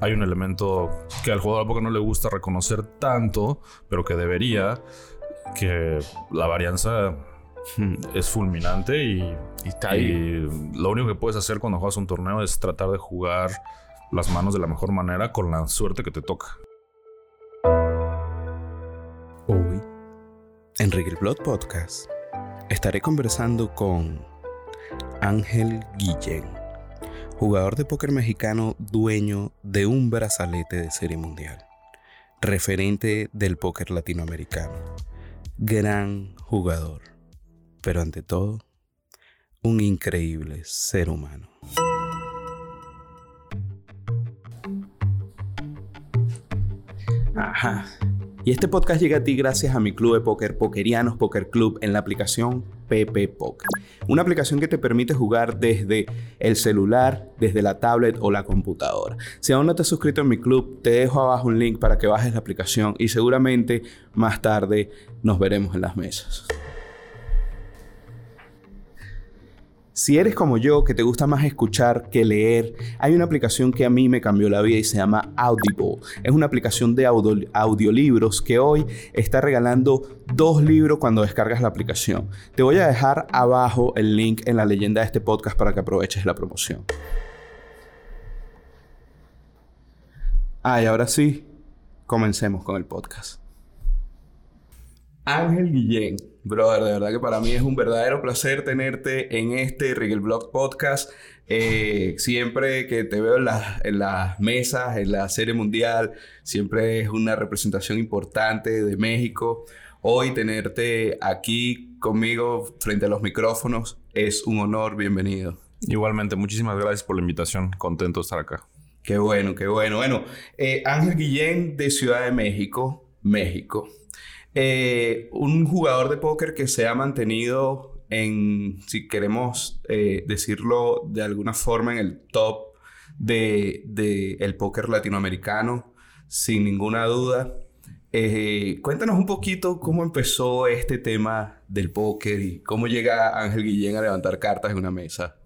hay un elemento que al jugador de no le gusta reconocer tanto, pero que debería, que la varianza hmm. es fulminante y, y, lo único que puedes hacer cuando juegas un torneo es tratar de jugar las manos de la mejor manera con la suerte que te toca. Hoy, en Regal Blood Podcast, estaré conversando con Ángel Guillén jugador de póker mexicano dueño de un brazalete de serie mundial, referente del póker latinoamericano, gran jugador, pero ante todo, un increíble ser humano. Ajá. Y este podcast llega a ti gracias a mi club de póker, Pokerianos Poker Club, en la aplicación PP Poker. Una aplicación que te permite jugar desde el celular, desde la tablet o la computadora. Si aún no te has suscrito en mi club, te dejo abajo un link para que bajes la aplicación y seguramente más tarde nos veremos en las mesas. Si eres como yo, que te gusta más escuchar que leer, hay una aplicación que a mí me cambió la vida y se llama Audible. Es una aplicación de audiolibros que hoy está regalando dos libros cuando descargas la aplicación. Te voy a dejar abajo el link en la leyenda de este podcast para que aproveches la promoción. Ah, y ahora sí, comencemos con el podcast. Ángel Guillén, brother, de verdad que para mí es un verdadero placer tenerte en este Rigel Blog Podcast. Eh, siempre que te veo en, en, las mesas, en la serie mundial, siempre es una representación importante de México. Hoy tenerte aquí conmigo frente a los micrófonos es un honor, bienvenido. Igualmente, muchísimas gracias por la invitación, contento de estar acá. Qué bueno, qué bueno. Bueno, eh, Ángel Guillén de Ciudad de México, México. Eh, un jugador de póker que se ha mantenido en, si queremos eh, decirlo de alguna forma, en el top de, el póker latinoamericano, sin ninguna duda. Eh, cuéntanos un poquito cómo empezó este tema del póker y cómo llega Ángel Guillén a levantar cartas en una mesa.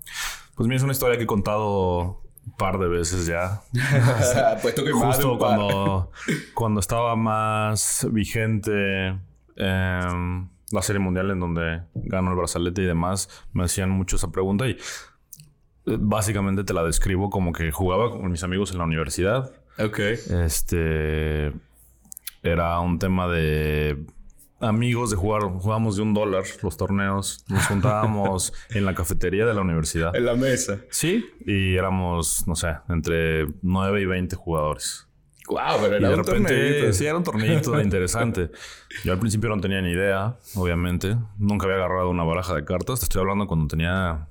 Pues mira, es una historia que he contado par de veces ya. Puesto que Justo cuando, cuando estaba más vigente em, la serie mundial en donde ganó el brazalete y demás, me hacían mucho esa pregunta y eh, básicamente te la describo como que jugaba con mis amigos en la universidad. Ok. Este era un tema de amigos de jugar, jugábamos de un dólar los torneos, nos juntábamos en la cafetería de la universidad. En la mesa. Sí, y éramos, no sé, entre 9 y 20 jugadores. Wow, pero era un torneito. Sí, era un torneito interesante. Yo al principio no tenía ni idea, obviamente. Nunca había agarrado una baraja de cartas. Te estoy hablando cuando tenía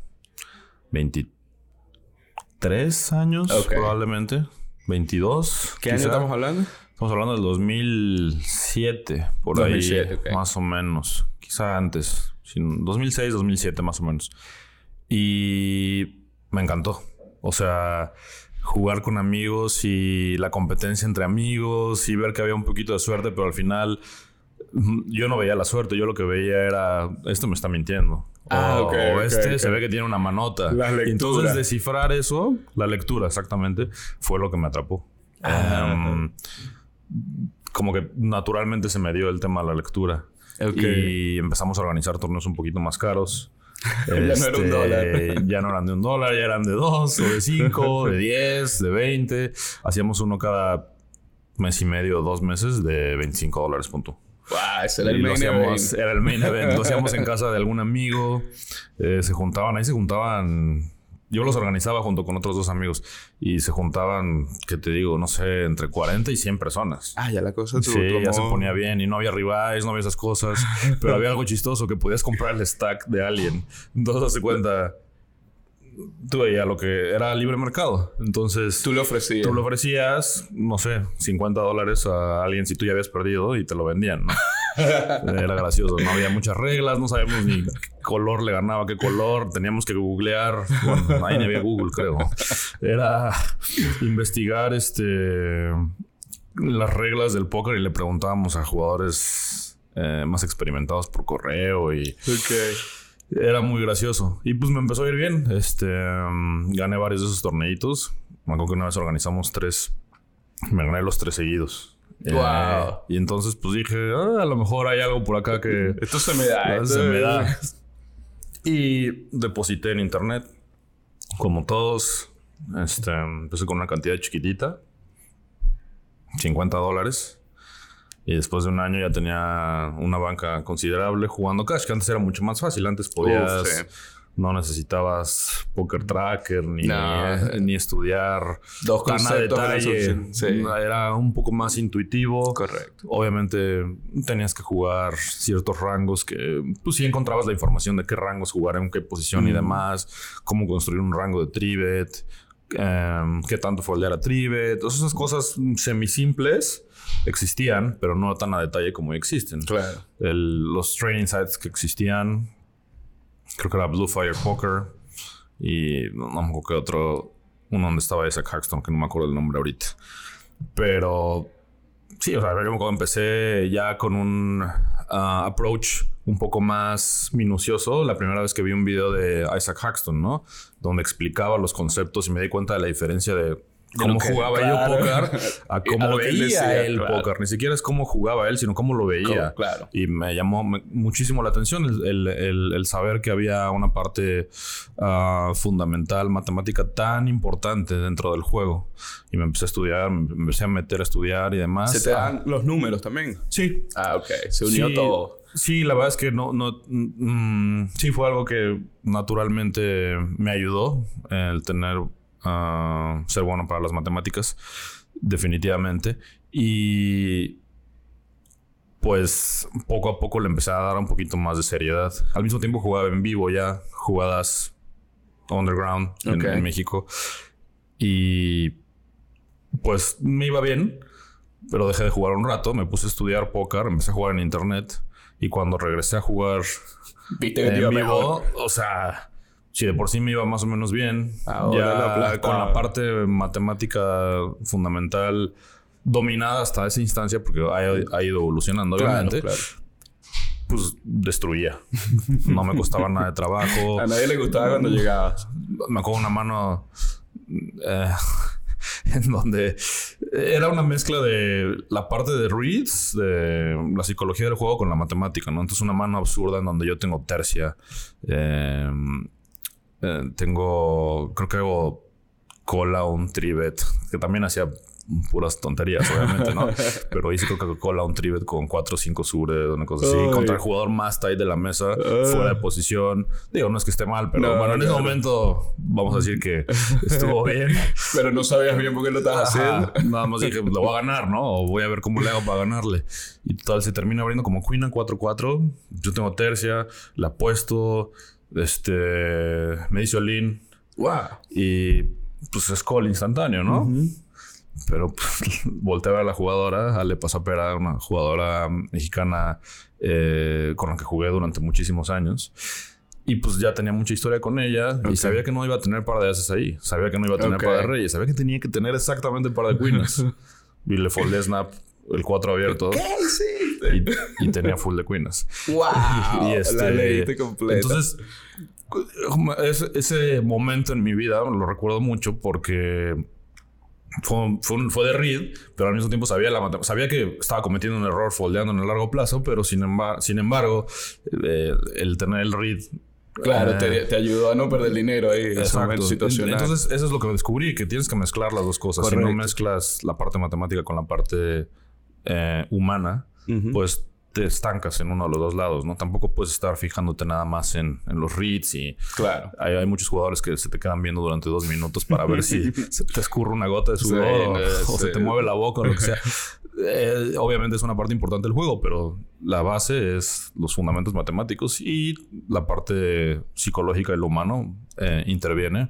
23 años, probablemente. 22. ¿Qué año estamos hablando? Estamos hablando del 2007, por ahí, más o menos. Quizá antes. 2006, 2007, más o menos. Y me encantó. O sea, jugar con amigos y la competencia entre amigos y ver que había un poquito de suerte, pero al final yo no veía la suerte. Yo lo que veía era, esto me está mintiendo. Ah, o, este se ve que tiene una manota. Entonces descifrar eso, la lectura exactamente, fue lo que me atrapó. Ah, como que naturalmente se me dio el tema de la lectura. Y empezamos a organizar torneos un poquito más caros. ya no era un dólar. Este, ya no eran de un dólar, ya eran de dos, o de cinco, de diez, de veinte. Hacíamos uno cada mes y medio, dos meses de 25 dólares, punto. Wow, ese era el main event. Era el main event. Lo hacíamos en casa de algún amigo. Eh, se juntaban, ahí se juntaban yo los organizaba junto con otros dos amigos y se juntaban, que te digo, no sé, entre 40 y 100 personas. Ah, ya la cosa Sí, ya se ponía bien y no había rivales, no había esas cosas, pero había algo chistoso que podías comprar el stack de alguien. Entonces, se cuenta, tú veías lo que era libre mercado. Entonces, tú le ofrecías. Tú le ofrecías, no sé, 50 dólares a alguien si tú ya habías perdido y te lo vendían, ¿no? Era gracioso. No había muchas reglas, no sabíamos ni qué color le ganaba qué color. Teníamos que googlear. Bueno, ahí no había Google, creo. Era investigar este las reglas del póker y le preguntábamos a jugadores eh, más experimentados por correo y era muy gracioso. Y pues me empezó a ir bien. Este, mm, gané varios de esos torneitos. Me acuerdo que una vez organizamos tres Me gané los tres seguidos. Wow. Eh, y entonces, pues dije, "Ah, a lo mejor hay algo por acá que Esto se me da. esto se me da. Y deposité en internet, como todos. Este, empecé con una cantidad chiquitita, 50 dólares. Y después de un año ya tenía una banca considerable jugando cash, que antes era mucho más fácil. Antes podías, sí. No necesitabas poker tracker ni, No. ni estudiar Dos tan a detalle. sí. Era un poco más intuitivo. Correcto. Obviamente tenías que jugar ciertos rangos que, pues sí encontrabas la información de qué rangos jugar en qué posición y demás, cómo construir un rango de trivet, em, qué tanto foldear a trivet, todas esas cosas semi simples existían, pero no tan a detalle como existen. Claro. El- los training sites que existían, creo que era Blue Fire Poker y no, no me acuerdo qué otro, uno donde estaba Isaac Hackstone, que no me acuerdo el nombre ahorita. Pero sí, o sea, yo cuando empecé ya con un ah, approach un poco más minucioso, la primera vez que vi un video de Isaac Hackstone, ¿no? Donde explicaba los conceptos y me di cuenta de la diferencia de cómo que- jugaba claro. yo póker a A cómo él veía decía, claro. póker. Ni siquiera es cómo jugaba él, sino cómo lo veía. Claro. Y me llamó muchísimo la atención el, el- el- el saber que había una parte ah, fundamental, matemática tan importante dentro del juego. Y me empecé a estudiar, me empecé a meter a estudiar y demás. Se te Ah, dan los números también. Sí. Ah, ok. Se unió Sí, todo. Sí, la verdad es que no, no, mm, sí fue algo que naturalmente me ayudó el tener, ser bueno para las matemáticas, definitivamente. Y pues poco a poco le empecé a dar un poquito más de seriedad. Al mismo tiempo jugaba en vivo ya, jugadas underground en- México. Y pues me iba bien, pero dejé de jugar un rato, me puse a estudiar póker, empecé a jugar en internet y cuando regresé a jugar en mejor. vivo, o sea, si de por sí me iba más o menos bien, Ahora ya la con la parte matemática fundamental dominada hasta esa instancia, porque ha, ha ido evolucionando, Claro, obviamente, claro. pues destruía. No me costaba nada de trabajo. A nadie le gustaba cuando llegabas. me acuerdo una mano eh, en donde era una mezcla de la parte de reads, de la psicología del juego con la matemática, ¿no? Entonces una mano absurda en donde yo tengo tercia, eh, eh, tengo, creo que hago cola un trivet, que también hacía puras tonterías, obviamente, ¿no? Pero hice Coca-Cola un trivet con 4 o 5 sobre, una cosa así, Ay. contra el jugador más tight de la mesa, fuera de posición. Digo, no es que esté mal, pero No, bueno, en ese momento vamos a decir que estuvo bien. Pero no sabías bien por qué lo estabas haciendo. Ajá. Nada más dije, lo voy a ganar, ¿no? O voy a ver cómo le hago para ganarle. Y total, se termina abriendo como Queen a 4-4. Yo tengo tercia, la apuesto, este, me dice Olin Wow. y pues es call instantáneo, ¿no? Pero pues, volteé a ver a la jugadora, Ale Pasapera, una jugadora mexicana eh, con la que jugué durante muchísimos años. Y pues ya tenía mucha historia con ella y sabía que no iba a tener par de ases ahí. Sabía que no iba a tener Ok. par de reyes. Sabía que tenía que tener exactamente par de queens. y le foldé snap el 4 abierto ¿Qué hiciste? y, y tenía full de queens. Wow. Y este- La leíste completa. Entonces, ese, ese momento en mi vida lo recuerdo mucho porque fue, fue, un- fue de read, pero al mismo tiempo sabía, la, sabía que estaba cometiendo un error foldeando en el largo plazo, pero sin, embar- sin embargo, eh, el tener el read. claro, eh, te, te ayudó a no perder dinero ahí Exacto. Entonces, eso es lo que descubrí, que tienes que mezclar las dos cosas. Si no mezclas la parte matemática con la parte eh, humana, pues te estancas en uno de los dos lados, ¿no? Tampoco puedes estar fijándote nada más en, en los reads y claro. hay, hay muchos jugadores que se te quedan viendo durante dos minutos para ver si se te escurre una gota de sudor Sí, o, no, o se te mueve la boca o lo que sea. Eh, obviamente es una parte importante del juego, pero la base es los fundamentos matemáticos y la parte psicológica y lo humano eh, interviene,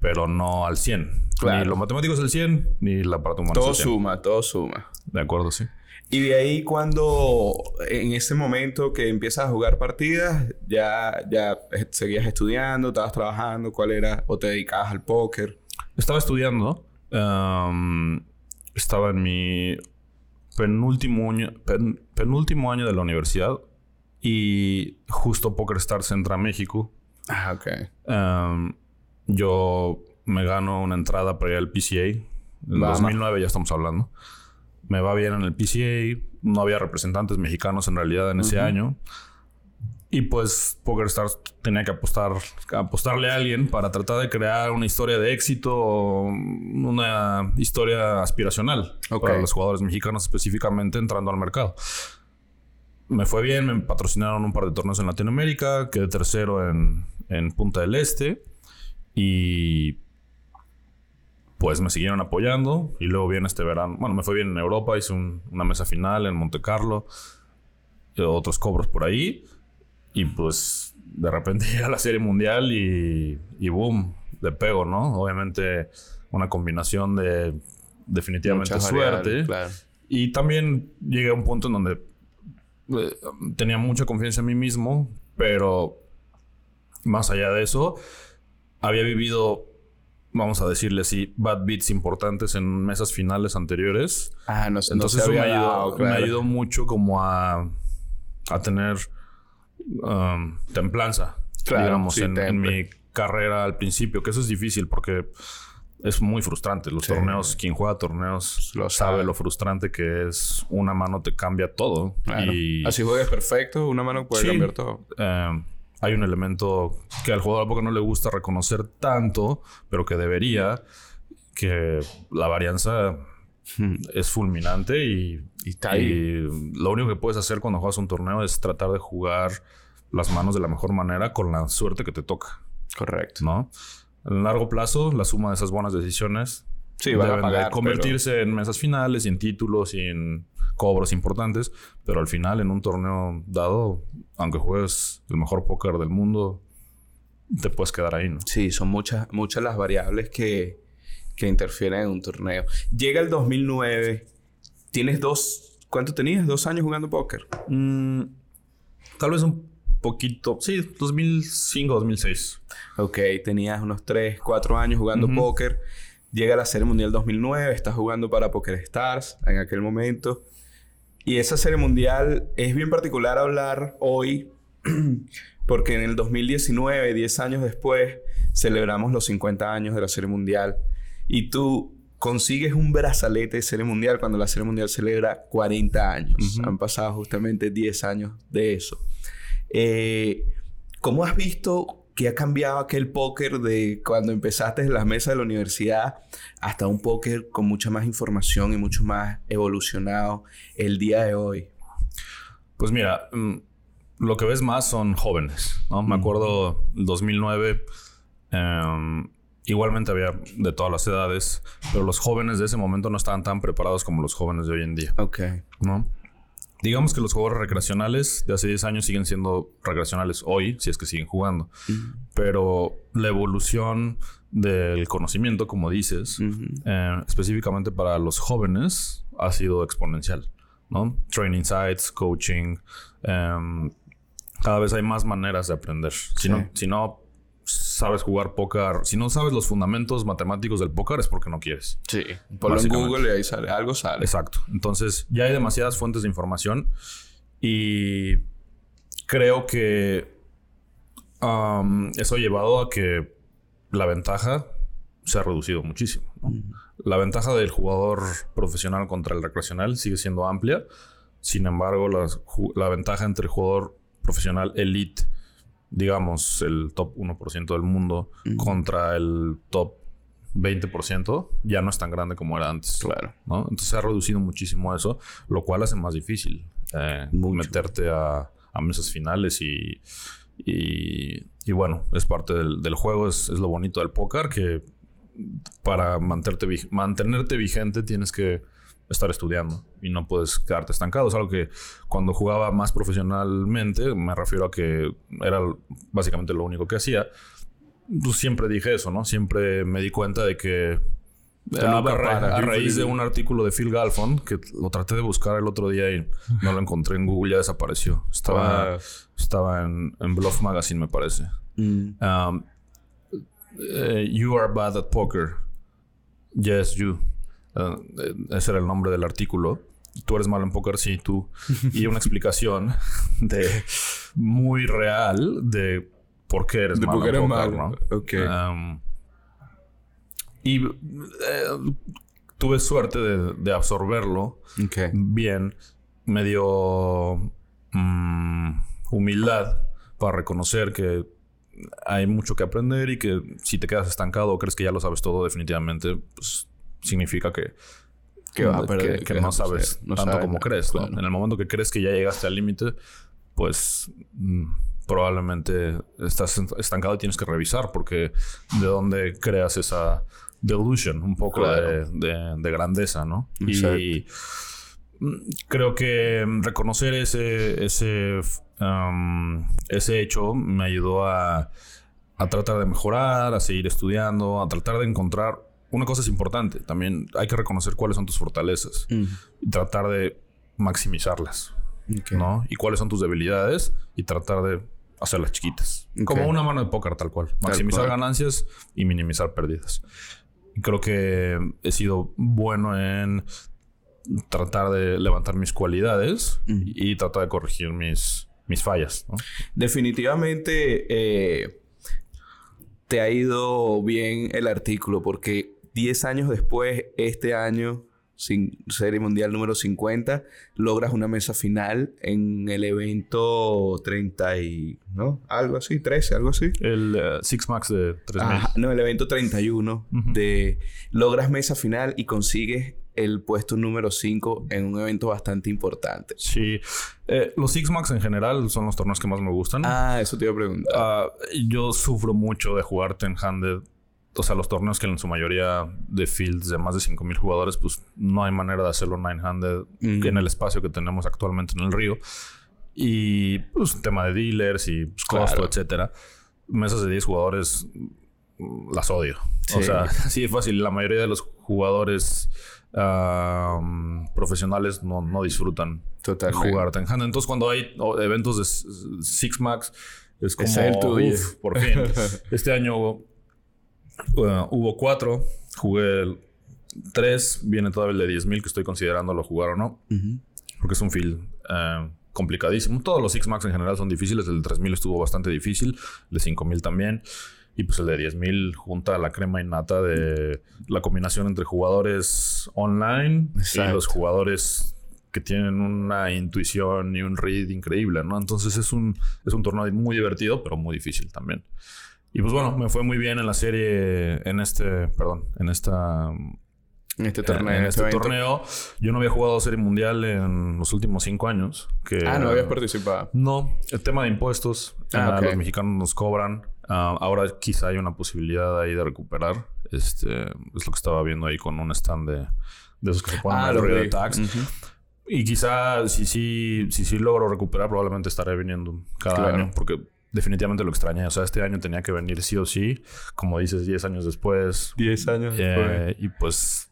pero no al 100. Claro. Ni lo matemático es el 100, ni la parte humana Todo es el 100. suma, todo suma. De acuerdo, sí. Y de ahí cuando en ese momento que empiezas a jugar partidas, ya, ya seguías estudiando, estabas trabajando, ¿cuál era? ¿O te dedicabas al póker? Estaba estudiando. um, estaba en mi penúltimo año, pen- penúltimo año de la universidad. Y justo PokerStars entra a México. Ah, ok. Um, yo me gano una entrada para ir al PCA. En 2009 ya estamos hablando. Me va bien en el PCA. No había representantes mexicanos en realidad en ese año. Y pues PokerStars tenía que apostar, apostarle a alguien para tratar de crear una historia de éxito o una historia aspiracional para los jugadores mexicanos específicamente entrando al mercado. Me fue bien, me patrocinaron un par de torneos en Latinoamérica, quedé tercero en, en Punta del Este y pues me siguieron apoyando y luego viene este verano, bueno, me fue bien en Europa, hice una mesa final en Monte Carlo, otros cobros por ahí y pues de repente llega la Serie Mundial y, y boom, de pego, ¿no? Obviamente una combinación de definitivamente suerte. Y también llegué a un punto en donde eh, tenía mucha confianza en mí mismo, pero más allá de eso, había vivido, vamos a decirle así, bad beats importantes en mesas finales anteriores. Ah, no sé. Entonces me, ayudó, me ayudó mucho como a, a tener Um, templanza, digamos, en, mi carrera al principio, que eso es difícil porque es muy frustrante. Los torneos, quien juega torneos lo sabe, lo frustrante que es. Una mano te cambia todo. Y... Así juegues perfecto, una mano puede cambiar todo. Um, hay un elemento que al jugador poco no le gusta reconocer tanto, pero que debería, que la varianza hmm. es fulminante y, y, lo único que puedes hacer cuando juegas un torneo es tratar de jugar las manos de la mejor manera con la suerte que te toca. Correcto. ¿No? En largo plazo, la suma de esas buenas decisiones sí, deben a convertirse en mesas finales y en títulos y en cobros importantes, pero al final en un torneo dado, aunque juegues el mejor póker del mundo, te puedes quedar ahí, ¿no? Sí, son muchas, muchas las variables que, que interfieren en un torneo. Llega el 2009, tienes dos, ¿cuánto tenías? ¿Dos años jugando póker? Mm, tal vez un poquito, sí, 2005, 2006. Ok, tenías unos 3, 4 años jugando póker. Llega la Serie Mundial 2009, estás jugando para Poker Stars en aquel momento. Y esa Serie Mundial es bien particular hablar hoy porque en el 2019, 10 años después, celebramos los 50 años de la Serie Mundial. Y tú consigues un brazalete de Serie Mundial cuando la Serie Mundial celebra 40 años. Han pasado justamente 10 años de eso. Eh, ¿Cómo has visto que ha cambiado aquel póker de cuando empezaste en las mesas de la universidad hasta un póker con mucha más información y mucho más evolucionado el día de hoy? Pues mira, mm, lo que ves más son jóvenes, ¿no? Me acuerdo, el 2009, em, igualmente había de todas las edades, pero los jóvenes de ese momento no estaban tan preparados como los jóvenes de hoy en día. Ok. ¿No? Digamos que los jugadores recreacionales de hace 10 años siguen siendo recreacionales hoy, si es que siguen jugando. Pero la evolución del conocimiento, como dices, eh, específicamente para los jóvenes, ha sido exponencial. ¿no? Training sites, coaching. Em, cada vez hay más maneras de aprender. Si, no, si no sabes jugar póker, si no sabes los fundamentos matemáticos del póker es porque no quieres. Sí. Ponlo en Google y ahí sale, algo sale. Exacto. Entonces, ya hay demasiadas fuentes de información y creo que um, eso ha llevado a que la ventaja se ha reducido muchísimo. La ventaja del jugador profesional contra el recreacional sigue siendo amplia. Sin embargo, la, la ventaja entre el jugador profesional elite digamos, el top 1% del mundo contra el top 20%, ya no es tan grande como era antes. Claro. ¿no? Entonces se ha reducido muchísimo eso, lo cual hace más difícil eh, meterte a, mesas finales y, y, bueno, es parte del, juego, es, es, lo bonito del póker que para mantenerte, mantenerte vigente tienes que estar estudiando y no puedes quedarte estancado. Es algo que cuando jugaba más profesionalmente, me refiero a que era básicamente lo único que hacía. Pues siempre dije eso, ¿no? Siempre me di cuenta de que a, raíz de un artículo de Phil Galfond, que lo traté de buscar el otro día y no lo encontré en Google, ya desapareció. Estaba, estaba en, Bluff Magazine, me parece. Mm. Um, eh, you are bad at poker. Yes, you. Eh, ese era el nombre del artículo. Tú eres malo en póker, sí, tú. Y una explicación de muy real de por qué eres malo en póker, ¿no? Okay. Um, y eh, tuve suerte de, de absorberlo bien. Me dio mm, humildad para reconocer que hay mucho que aprender y que si te quedas estancado o crees que ya lo sabes todo, definitivamente, pues significa que, Que vas a perder, que, no sabes no tanto como crees. En el momento que crees que ya llegaste al límite, pues mm, probablemente estás estancado y tienes que revisar porque de dónde creas esa delusion, un poco Claro. de, de- de grandeza, ¿no? Exacto. Y mm, creo que reconocer ese, ese, um, ese hecho me ayudó a, a tratar de mejorar, a seguir estudiando, a tratar de encontrar... Una cosa es importante, también hay que reconocer cuáles son tus fortalezas Mm. y tratar de maximizarlas. ¿no? Y cuáles son tus debilidades y tratar de hacerlas chiquitas. Como una mano de póker tal cual. Maximizar cual. ganancias y minimizar pérdidas. Y creo que he sido bueno en tratar de levantar mis cualidades Mm. y tratar de corregir mis, mis fallas, ¿no? Definitivamente eh, te ha ido bien el artículo porque 10 años después, este año, sin Serie Mundial número 50, logras una mesa final en el evento 30 y... ¿no? Algo así, 13, algo así. El eh, Six Max de 3000. Ajá, no, el evento 31 Ujú. de logras mesa final y consigues el puesto número 5 en un evento bastante importante. Sí. Eh, los Six Max en general son los torneos que más me gustan. Ah, eso te iba a preguntar. Ah, yo sufro mucho de jugar ten-handed. O sea, los torneos que en su mayoría de fields de más de 5.000 jugadores, pues no hay manera de hacerlo nine-handed Mm. en el espacio que tenemos actualmente en el río. Y pues tema de dealers y pues, costo, Claro. etcétera. Mesas de 10 jugadores las odio. O sea, sí es fácil. La mayoría de los jugadores profesionales no, no disfrutan Totalmente. jugar ten-handed. Entonces, cuando hay oh, eventos de Six Max, es como... Es el tuyo. "Uf, por fin. este año uh, hubo cuatro. Jugué el tres. Viene todavía el de 10.000 que estoy considerándolo jugar o no. Porque es un field eh, complicadísimo. Todos los Six Max en general son difíciles. El de 3.000 estuvo bastante difícil. El de 5.000 también. Y pues el de 10.000 junta la crema innata de la combinación entre jugadores online y los jugadores que tienen una intuición y un read increíble, ¿no? Entonces es un, es un torneo muy divertido, pero muy difícil también. Y pues bueno, me fue muy bien en la serie, en este, perdón, en esta En este torneo. en, en este evento. torneo. Yo no había jugado Serie Mundial en los últimos cinco años. Que, Ah, no habías participado. No, el tema de impuestos. Ah, ah. Los mexicanos nos cobran. Ah, ahora quizá hay una posibilidad ahí de recuperar. Este es lo que estaba viendo ahí con un stand de, de esos que se ponen Ah, el de tax. Y quizá si sí si, sí logro recuperar, probablemente estaré viniendo cada Claro. año. Porque definitivamente lo extrañé. O sea, este año tenía que venir sí o sí. Como dices, 10 años después. 10 años Eh, y pues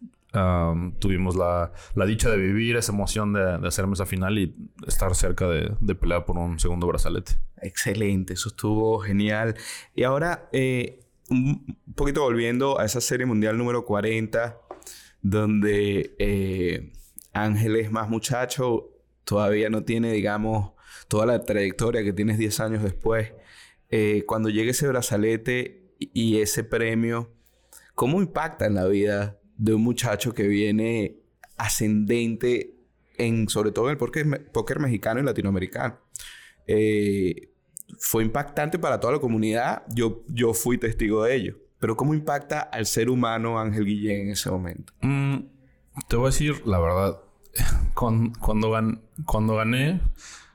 tuvimos la, la dicha de vivir esa emoción de, de hacerme esa final y estar cerca de, de pelear por un segundo brazalete. Excelente, eso estuvo genial. Y ahora, eh, un poquito volviendo a esa serie mundial número 40, donde eh, Ángel es más muchacho, todavía no tiene, digamos, toda la trayectoria que tienes 10 años después. Eh, cuando llegue ese brazalete y ese premio, ¿cómo impacta en la vida de un muchacho que viene ascendente en, sobre todo en el póker, póker mexicano y latinoamericano? Eh, fue impactante para toda la comunidad. Yo, yo fui testigo de ello. Pero ¿cómo impacta al ser humano Ángel Guillén en ese momento? Mm, te voy a decir la verdad. Cuando, cuando, gan- cuando gané,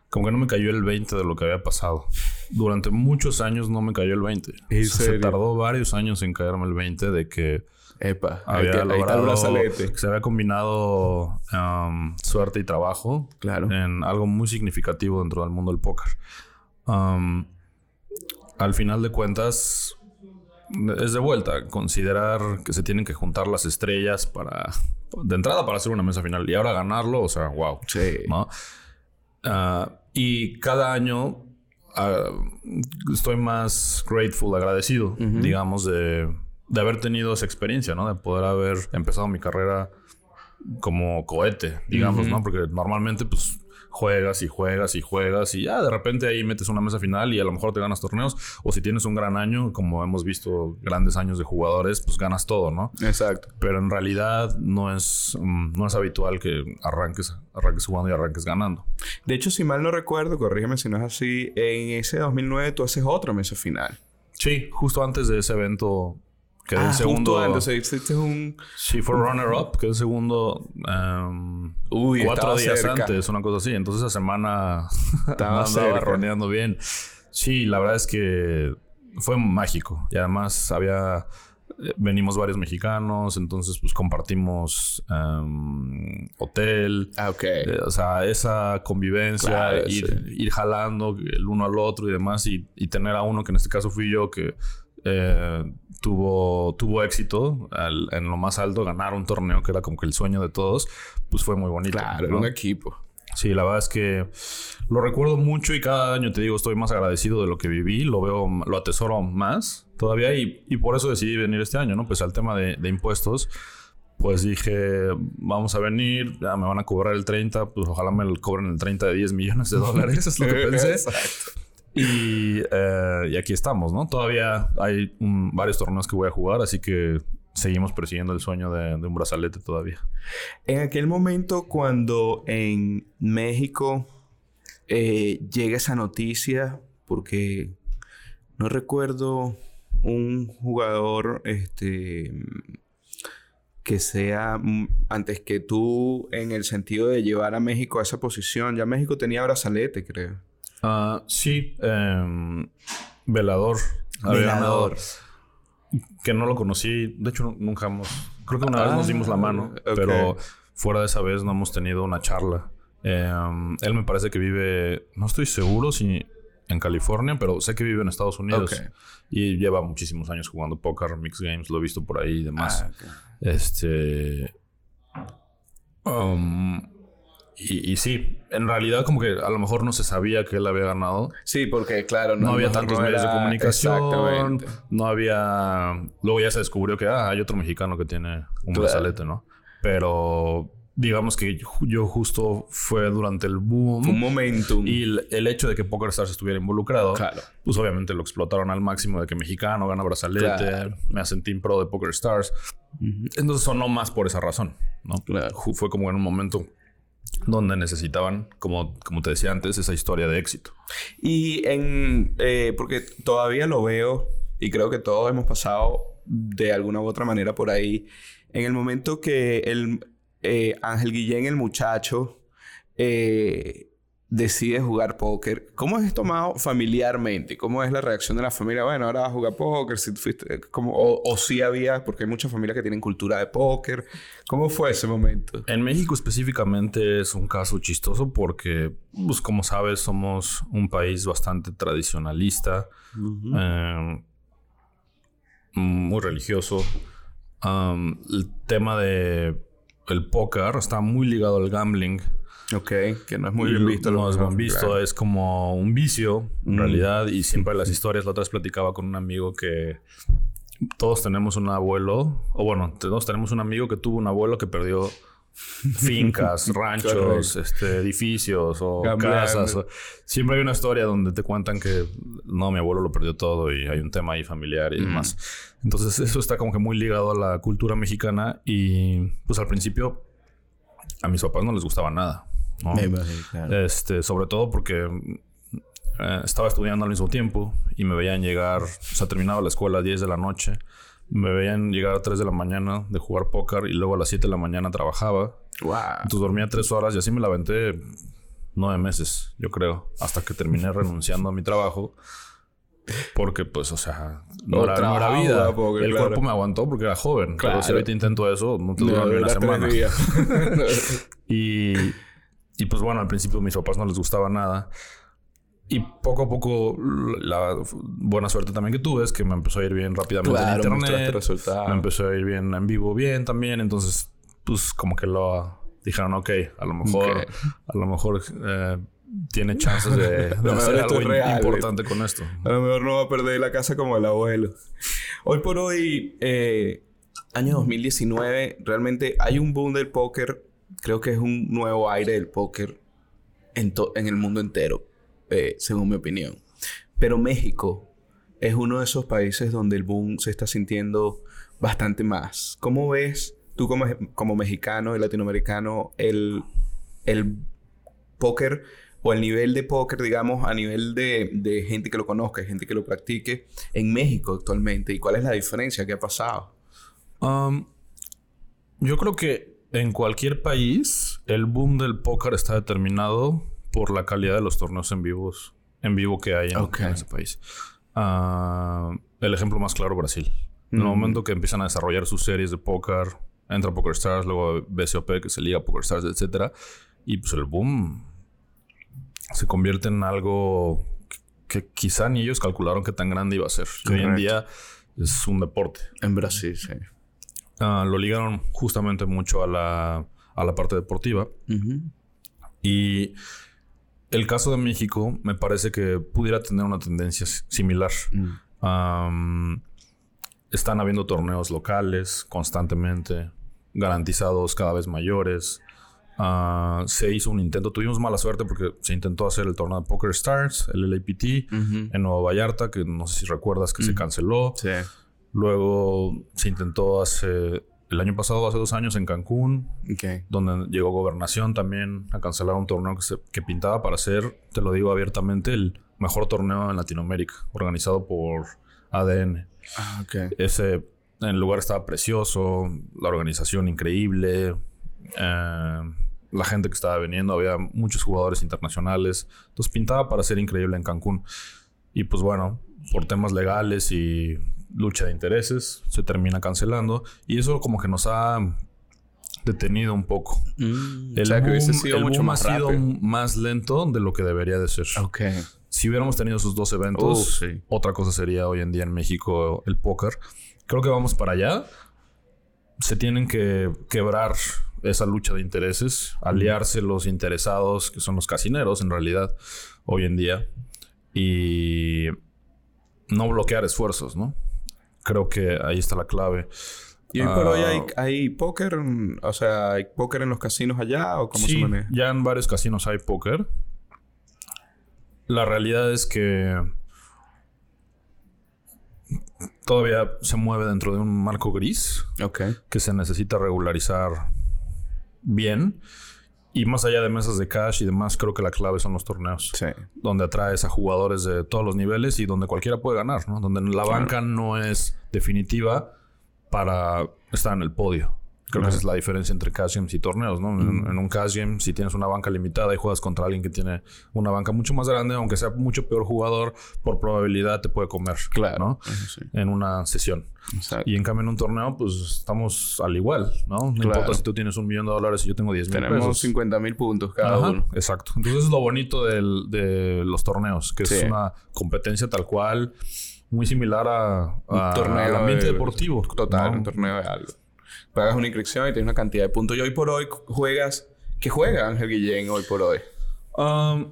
como que no me cayó el 20 de lo que había pasado. Durante muchos años no me cayó el 20. ¿En O sea, se tardó varios años en caerme el 20 de que Epa, ahí, había ahí está el logrado brazalete. que se había combinado um, suerte y trabajo Claro. en algo muy significativo dentro del mundo del póker. Um, al final de cuentas, es de vuelta considerar que se tienen que juntar las estrellas para, de entrada, para hacer una mesa final y ahora ganarlo, o sea, wow. Sí. ¿no? Ah, y cada año ah, estoy más grateful, agradecido, digamos, de, de haber tenido esa experiencia, ¿no? De poder haber empezado mi carrera como cohete, digamos. ¿no? Porque normalmente, pues, juegas y juegas y juegas y ya de repente ahí metes una mesa final y a lo mejor te ganas torneos. O si tienes un gran año, como hemos visto grandes años de jugadores, pues ganas todo, ¿no? Exacto. Pero en realidad no es, mm, no es habitual que arranques, arranques jugando y arranques ganando. De hecho, si mal no recuerdo, corrígeme si no es así, en ese 2009 tú haces otra mesa final. Sí, justo antes de ese evento quedé Ah, el segundo. justo antes, un... Sí, fue runner-up, quedé el segundo em, Uy, cuatro días cerca. antes, una cosa así. Entonces esa semana Estaba roneando bien. Sí, la verdad es que fue mágico. Y además había... Venimos varios mexicanos, entonces pues compartimos em, hotel, Ah, ok. eh, o sea, esa convivencia, Claro, ir, sí. ir jalando el uno al otro y demás, y, y tener a uno, que en este caso fui yo, que eh, tuvo, tuvo éxito al- en lo más alto, ganar un torneo que era como que el sueño de todos, pues fue muy bonito. Claro, un equipo. Sí, la verdad es que lo recuerdo mucho y cada año te digo, estoy más agradecido de lo que viví, lo veo, lo atesoro más todavía y, y por eso decidí venir este año, ¿no? Pues al tema de, de impuestos, pues dije, vamos a venir, ya me van a cobrar el 30, pues ojalá me lo cobren el 30 de 10 millones de dólares, es lo que pensé. Exacto. Y, eh, y aquí estamos, ¿no? Todavía hay mm, varios torneos que voy a jugar, así que seguimos persiguiendo el sueño de, de un brazalete todavía. En aquel momento cuando en México eh, llega esa noticia, porque no recuerdo un jugador este, que sea mm, antes que tú en el sentido de llevar a México a esa posición. Ya México tenía brazalete, creo. Ah, sí, em, Velador. había Velador. ganado, que no lo conocí. De hecho, nunca hemos. Creo que una vez Ah, nos dimos la mano, pero fuera de esa vez no hemos tenido una charla. Em, él me parece que vive. No estoy seguro si en California, pero sé que vive en Estados Unidos. Y lleva muchísimos años jugando póker, mix games, lo he visto por ahí y demás. Ah. Este. um, y, y sí, en realidad, como que a lo mejor no se sabía que él había ganado. Sí, porque claro, No, había tantos no medios de comunicación. Exactamente. No había. Luego ya se descubrió que ah, hay otro mexicano que tiene un Claro. brazalete, ¿no? Pero digamos que yo, justo fue durante el boom. Un momentum. Y el, el hecho de que PokerStars estuviera involucrado, Claro. pues obviamente lo explotaron al máximo de que mexicano gana brazalete, Claro. me hacen team pro de PokerStars. Entonces sonó más por esa razón, ¿no? Claro. Fue como en un momento donde necesitaban, como, como te decía antes, esa historia de éxito. Y en... eh, porque todavía lo veo y creo que todos hemos pasado de alguna u otra manera por ahí. En el momento que el eh, Ángel Guillén, el muchacho, eh, decide jugar póker, ¿cómo es tomado familiarmente? ¿Cómo es la reacción de la familia? Bueno, ahora vas a jugar póker, si fuiste, como, o, o sí había, porque hay muchas familias que tienen cultura de póker. ¿Cómo fue ese momento? En México específicamente es un caso chistoso porque, pues como sabes, somos un país bastante tradicionalista, eh, muy religioso. Um, el tema de el póker está muy ligado al gambling. Ok, que no es muy bien visto. No es bien visto, claro. es como un vicio en Mm. realidad. Y siempre las historias, la otra vez platicaba con un amigo que todos tenemos un abuelo, o bueno, todos tenemos un amigo que tuvo un abuelo que perdió fincas, ranchos, este, edificios o casas. Siempre hay una historia donde te cuentan que no, mi abuelo lo perdió todo y hay un tema ahí familiar y Mm. demás. Entonces eso está como que muy ligado a la cultura mexicana y pues al principio a mis papás no les gustaba nada. ¿No? Me imagino, claro. Este, sobre todo porque eh, estaba estudiando al mismo tiempo y me veían llegar, o sea, terminaba la escuela a 10 de la noche, me veían llegar a 3 de la mañana de jugar póker y luego a las 7 de la mañana trabajaba. Wow. Entonces dormía 3 horas y así me la aventé 9 meses, yo creo, hasta que terminé renunciando a mi trabajo. Porque, pues, o sea, no, No era, no vida. porque, el claro. cuerpo me aguantó porque era joven. Pero si Claro. ahorita intento eso, no te No, dura ni una semana. Y, y pues bueno, al principio a mis papás no les gustaba nada. Y poco a poco la buena suerte también que tuve es que me empezó a ir bien rápidamente Claro, en internet. Me empezó a ir bien en vivo bien también. Entonces, pues como que lo dijeron, ok, a lo mejor, a lo mejor eh, tiene chances de, de hacer algo real, importante con esto. A lo mejor no va a perder la casa como el abuelo. Hoy por hoy, eh, año 2019, realmente hay un boom del póker. Creo que es un nuevo aire del póker. en, en el mundo entero, eh, según mi opinión. Pero México es uno de esos países donde el boom se está sintiendo bastante más. ¿Cómo ves tú como, como mexicano y latinoamericano el, el póker o el nivel de póker, digamos, a nivel de, de, gente que lo conozca, gente que lo practique en México actualmente? ¿Y cuál es la diferencia que ha pasado? Um, yo creo que en cualquier país el boom del póker está determinado por la calidad de los torneos en vivos en vivo que hay en, ese país. Uh, el ejemplo más claro, Brasil. En el momento que empiezan a desarrollar sus series de póker, entra Poker Stars, luego BCOP, que se liga Poker Stars, etc. Y pues el boom se convierte en algo que, quizá ni ellos calcularon que tan grande iba a ser. Hoy en día es un deporte. En Brasil, sí. Uh, lo ligaron justamente mucho a la, a la parte deportiva. Y el caso de México me parece que pudiera tener una tendencia similar. Mm. están habiendo torneos locales constantemente, garantizados cada vez mayores. Ah, se hizo un intento, tuvimos mala suerte porque se intentó hacer el torneo de Poker Stars, el LAPT, en Nueva Vallarta, que no sé si recuerdas que se canceló. Luego se intentó hacer el año pasado, hace dos años, en Cancún, donde llegó Gobernación también a cancelar un torneo que, se, que pintaba para ser, te lo digo abiertamente, el mejor torneo en Latinoamérica, organizado por ADN. Ah, okay. Ese el lugar estaba precioso, la organización increíble, eh, la gente que estaba viniendo, había muchos jugadores internacionales, entonces pintaba para ser increíble en Cancún. Y pues bueno, por temas legales y lucha de intereses, se termina cancelando y eso como que nos ha detenido un poco. Mm, el que hubiese sido mucho más ha sido más lento de lo que debería de ser. Ok. Si hubiéramos tenido esos dos eventos, otra cosa sería hoy en día en México el póker. Creo que vamos para allá. Se tienen que quebrar esa lucha de intereses, aliarse los interesados, que son los casineros en realidad, hoy en día, y no bloquear esfuerzos, ¿no? Creo que ahí está la clave. ¿Y hoy por hoy hay, ah, hay póker? O sea, ¿hay póker en los casinos allá o cómo se maneja? ya en varios casinos hay póker. La realidad es que todavía se mueve dentro de un marco gris. Que se necesita regularizar bien. Y más allá de mesas de cash y demás, creo que la clave son los torneos. Sí. Donde atraes a jugadores de todos los niveles y donde cualquiera puede ganar, ¿no? Donde la banca no es definitiva para estar en el podio. Creo que esa es la diferencia entre cash games y torneos, ¿no? En, un cash game, si tienes una banca limitada y juegas contra alguien que tiene una banca mucho más grande, aunque sea mucho peor jugador, por probabilidad te puede comer. Claro. ¿no? En una sesión. Y en cambio en un torneo, pues estamos al igual, ¿no? No importa si tú tienes un millón de dólares y yo tengo 10 mil Tenemos 50 mil puntos cada uno. Exacto. Entonces es lo bonito de los torneos, que es una competencia tal cual, muy similar a, un torneo al ambiente deportivo. Total, un torneo de algo pagas una inscripción y tienes una cantidad de puntos. Y hoy por hoy juegas... ¿Qué juega Ángel Guillén hoy por hoy? Um,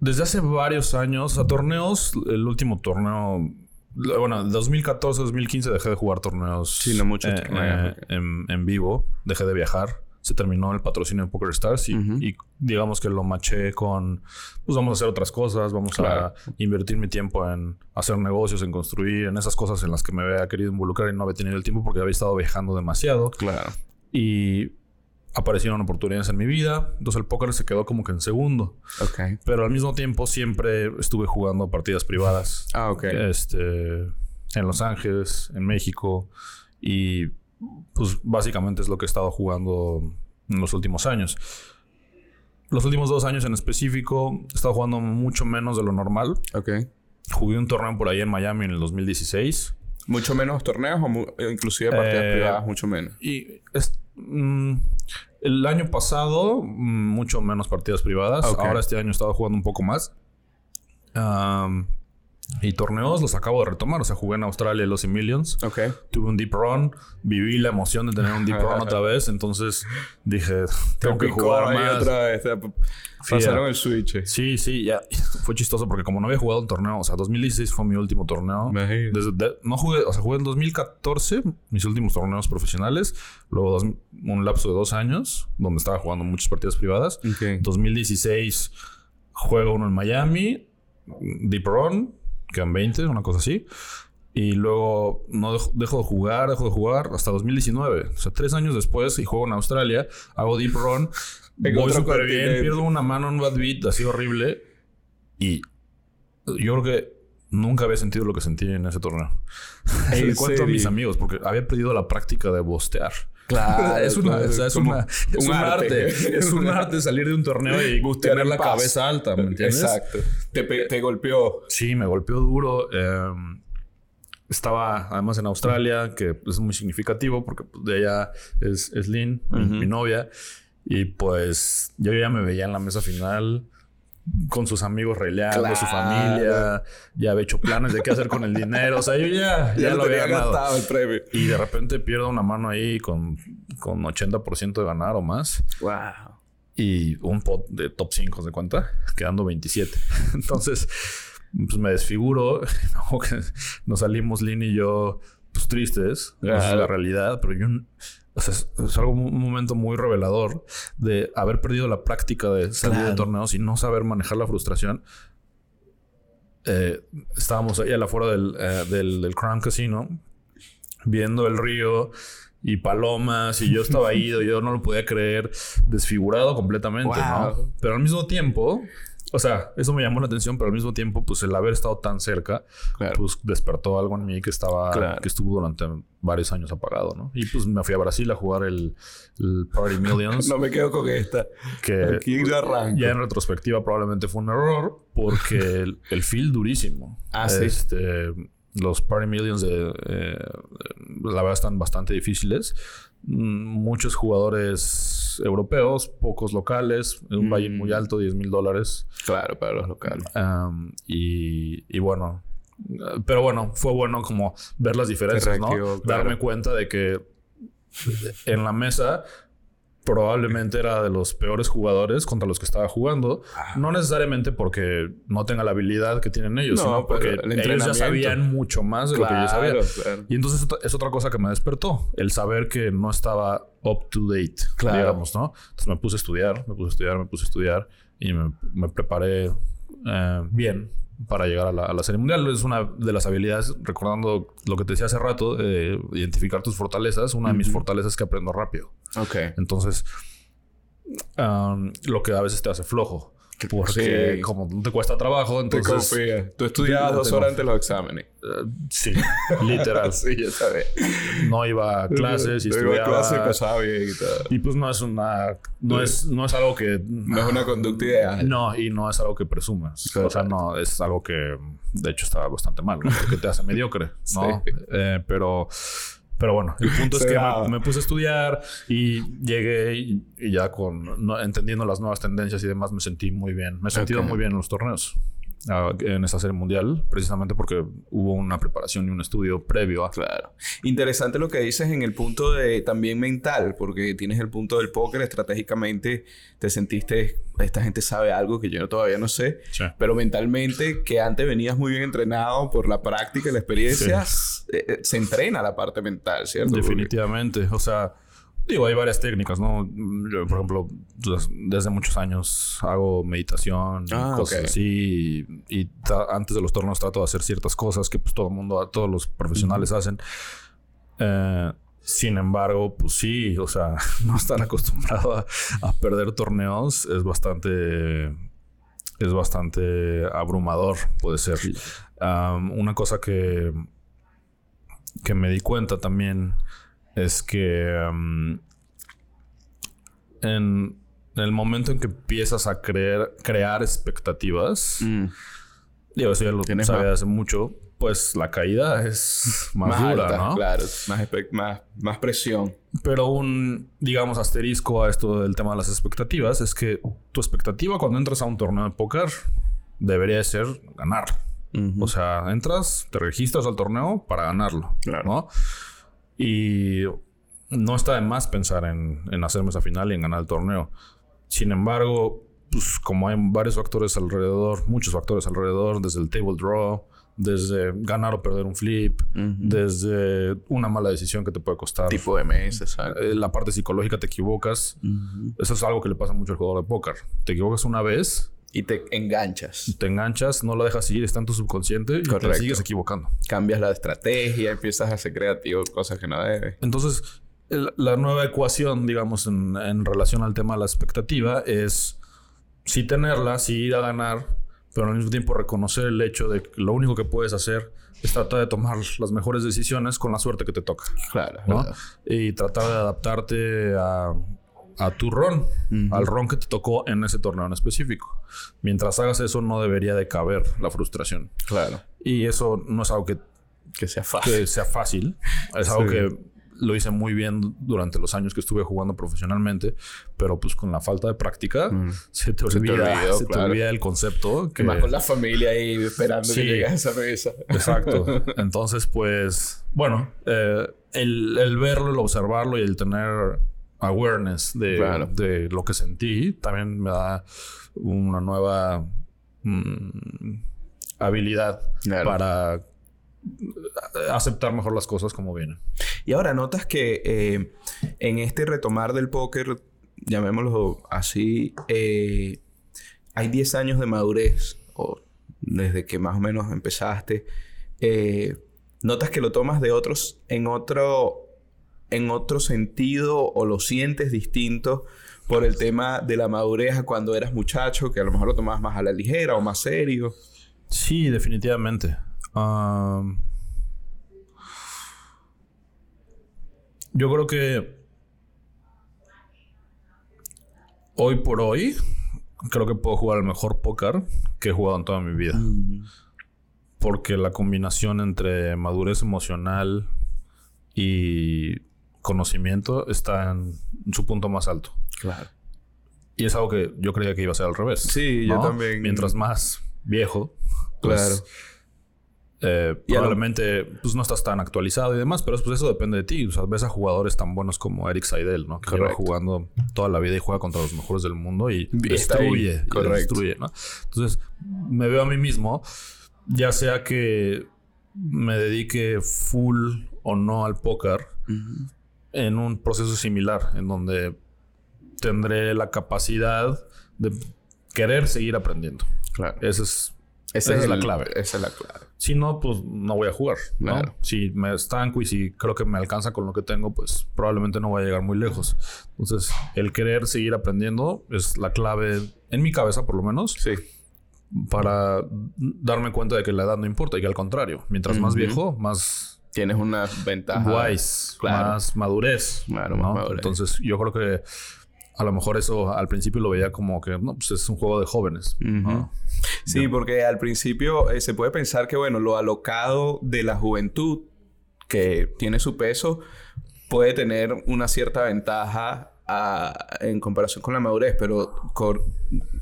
desde hace varios años, a torneos, el último torneo... Bueno, 2014-2015 dejé de jugar torneos. Sí, no mucho eh, eh, en, vivo. Dejé de viajar se terminó el patrocinio de Poker Stars y, digamos que lo maché con, pues vamos a hacer otras cosas, vamos a invertir mi tiempo en hacer negocios, en construir, en esas cosas en las que me había querido involucrar y no había tenido el tiempo porque había estado viajando demasiado. Claro. Y aparecieron oportunidades en mi vida, entonces el póker se quedó como que en segundo. Ok. Pero al mismo tiempo siempre estuve jugando partidas privadas. Ah, ok. Este, en Los Ángeles, en México y pues básicamente es lo que he estado jugando en los últimos años. Los últimos dos años en específico he estado jugando mucho menos de lo normal. Ok. Jugué un torneo por ahí en Miami en el 2016. ¿Mucho menos torneos o inclusive partidas eh, privadas mucho menos? Y mm, el año pasado mm, mucho menos partidas privadas. Ahora este año he estado jugando un poco más. Y torneos los acabo de retomar. O sea, jugué en Australia los Millions. Ok. Tuve un deep run. Viví la emoción de tener un deep run otra vez. Entonces dije, tengo que jugar más. otra vez. Pasaron el switch. Sí, sí, ya. Fue chistoso porque como no había jugado un torneo, o sea, 2016 fue mi último torneo. Desde, de- no jugué, o sea, jugué en 2014 mis últimos torneos profesionales. Luego dos- un lapso de dos años donde estaba jugando muchas partidas privadas. Ok. 2016 juego uno en Miami, Deep Run, quedan 20, una cosa así. Y luego no dejo, dejo de jugar, dejo de jugar hasta 2019. O sea, tres años después y juego en Australia, hago Deep Run, voy súper bien, pierdo una mano en bad beat, así horrible. Y yo creo que nunca había sentido lo que sentí en ese torneo. ¿En Le cuento a mis amigos porque había perdido la práctica de bostear. Claro. es una, claro. o sea, es una- es un un arte. arte. Es un arte salir de un torneo y tener en la paz. cabeza alta, ¿me entiendes? Exacto. Te, pe- te golpeó. Sí, me golpeó duro. eh, estaba además en Australia, que es muy significativo porque pues, de allá es, es Lynn, mi, novia. Y pues yo ya me veía en la mesa final con sus amigos releando, su Claro. familia. Ya había hecho planes de qué hacer con el dinero. O sea, yo ya, ya, Ya, lo había ganado. gastado el premio. Y de repente pierdo una mano ahí con, con 80% de ganar o más. Wow. Y un pot de top 5, ¿de cuenta? Quedando 27. Entonces, pues me desfiguro. Nos salimos Lynn y yo, pues tristes. Esa es Claro. la realidad. Pero yo... O sea, es, es algo, un momento muy revelador de haber perdido la práctica de salir Claro. de torneos y no saber manejar la frustración. Eh, estábamos ahí a la afuera del, eh, del, del Crown Casino viendo el río y palomas y yo estaba ahí, yo no lo podía creer, desfigurado completamente, Wow. ¿no? Pero al mismo tiempo, o sea, eso me llamó la atención, pero al mismo tiempo, pues el haber estado tan cerca, Claro. pues despertó algo en mí que estaba, Claro. que estuvo durante varios años apagado, ¿no? Y pues me fui a Brasil a jugar el, el Party Millions, No me quedo con esta. que Aquí yo arranco. ya en retrospectiva probablemente fue un error porque el, el feel durísimo. Ah, sí. Los Party Millions de, eh, la verdad están bastante difíciles. Mm, Muchos jugadores europeos, pocos locales, un Mm. valle muy alto, 10 mil dólares. Claro, para los locales. Um, y, y bueno, pero bueno, fue bueno como ver las diferencias, ¿no? claro. Darme cuenta de que en la mesa probablemente era de los peores jugadores contra los que estaba jugando. No necesariamente porque no tenga la habilidad que tienen ellos, No, sino porque el ellos ya sabían mucho más de lo que yo sabía. Claro. Y entonces es otra- es otra cosa que me despertó, el saber que no estaba up to date, Claro. digamos, ¿no? Entonces me puse a estudiar, me puse a estudiar, me puse a estudiar y me, me preparé eh, bien para llegar a la, a la Serie Mundial. Es una de las habilidades, recordando lo que te decía hace rato, eh, identificar tus fortalezas. Una de mis fortalezas es que aprendo rápido. Ok. Entonces, um, lo que a veces te hace flojo. Porque Sí. como no te cuesta trabajo, Te entonces... Tú estudiabas dos horas antes de los exámenes. sí, literal. sí, ya sabes. no iba a clases y Yo iba a estudiaba. clases y pasaba bien y todo. Y pues no es una... No es, no es algo que... No es una conducta ideal. No, y no es algo que presumas. Claro. O sea, no, es algo que de hecho está bastante mal, ¿no? Porque te hace mediocre, ¿no? Sí. Eh, pero, pero bueno, el punto es que me, me puse a estudiar y llegué y, y ya con no- entendiendo las nuevas tendencias y demás me sentí muy bien. Me he sentido muy bien en los torneos. En esta serie mundial, precisamente porque hubo una preparación y un estudio previo a... Claro. Interesante lo que dices en el punto de también mental, porque tienes el punto del póker, estratégicamente te sentiste, esta gente sabe algo que yo todavía no sé, Sí. pero mentalmente que antes venías muy bien entrenado por la práctica y la experiencia, eh, eh, se entrena la parte mental, ¿cierto? Porque- Definitivamente. O sea, digo, hay varias técnicas, ¿no? Yo, por ejemplo, des- desde muchos años hago meditación, y Ah, cosas así. Y, antes de los torneos trato de hacer ciertas cosas que pues todo el mundo, todos los profesionales hacen. Eh, sin embargo, pues sí, o sea, no estar acostumbrado a, a perder torneos es bastante... Es bastante abrumador, puede ser. Um, una cosa que, que me di cuenta también es que um, en el momento en que empiezas a creer, crear expectativas, Mm. digo, eso ya lo sabía hace mucho, pues la caída es más, Más dura, alta, ¿no? claro. Más, más, más presión. Pero un, digamos, asterisco a esto del tema de las expectativas es que tu expectativa cuando entras a un torneo de póker debería de ser ganar. O sea, entras, te registras al torneo para ganarlo, ¿no? Y no está de más pensar en, en hacerme esa final y en ganar el torneo. Sin embargo, pues como hay varios factores alrededor, muchos factores alrededor, desde el table draw, desde ganar o perder un flip, desde una mala decisión que te puede costar. Tipo de mes, exacto. Eh, la parte psicológica te equivocas. Eso es algo que le pasa mucho al jugador de póker. Te equivocas una vez. Y te enganchas. Te enganchas, no lo dejas seguir, está en tu subconsciente y te sigues equivocando. Cambias la estrategia, empiezas a ser creativo, cosas que no debes. Entonces, la nueva ecuación, digamos, en, en relación al tema de la expectativa es sí tenerla, sí ir a ganar, pero al mismo tiempo reconocer el hecho de que lo único que puedes hacer es tratar de tomar las mejores decisiones con la suerte que te toca. Claro. ¿no? Y tratar de adaptarte a, tu ron, al ron que te tocó en ese torneo en específico. Mientras hagas eso, no debería de caber la frustración. Claro. Y eso no es algo que, que sea fácil. sea fácil. Es algo que lo hice muy bien durante los años que estuve jugando profesionalmente, pero pues con la falta de práctica mm. se te olvida, se te, olvida el concepto. Que... Más con la familia ahí esperando que llegue a esa mesa. Exacto. Entonces, pues, bueno, eh, el, verlo, el observarlo y el tener awareness de, de lo que sentí también me da una nueva mm, habilidad para aceptar mejor las cosas como vienen. Y ahora notas que eh, en este retomar del póker, llamémoslo así, eh, hay 10 años de madurez, o desde que más o menos empezaste. Eh, notas que lo tomas de otros en otro en otro sentido o lo sientes distinto por el tema de la madurez cuando eras muchacho, que a lo mejor lo tomabas más a la ligera o más serio. Sí, definitivamente yo creo que hoy por hoy creo que puedo jugar el mejor póker que he jugado en toda mi vida. Porque la combinación entre madurez emocional y conocimiento está en su punto más alto. Claro. Y es algo que yo creía que iba a ser al revés. Sí, yo también. Mientras más viejo, pues, claro. Eh, probablemente pues, no estás tan actualizado y demás, pero pues, eso depende de ti. O sea, ves a jugadores tan buenos como Eric Seidel, ¿no? Que lleva jugando toda la vida y juega contra los mejores del mundo y destruye. destruye, ¿no? Entonces, me veo a mí mismo, ya sea que me dedique full o no al póker, en un proceso similar, en donde tendré la capacidad de querer seguir aprendiendo. Claro. Ese es esa, es, la clave. Esa es la clave. Si no, pues no voy a jugar. Si me estanco y si creo que me alcanza con lo que tengo, pues probablemente no voy a llegar muy lejos. Entonces, el querer seguir aprendiendo es la clave, en mi cabeza por lo menos. Sí. Para darme cuenta de que la edad no importa y que al contrario, mientras más viejo, más tienes una ventaja. Wise, más madurez. Claro, más madurez. Entonces, yo creo que a lo mejor eso al principio lo veía como que no, pues es un juego de jóvenes. Sí, porque al principio eh, se puede pensar que, bueno, lo alocado de la juventud, que tiene su peso, puede tener una cierta ventaja en comparación con la madurez, pero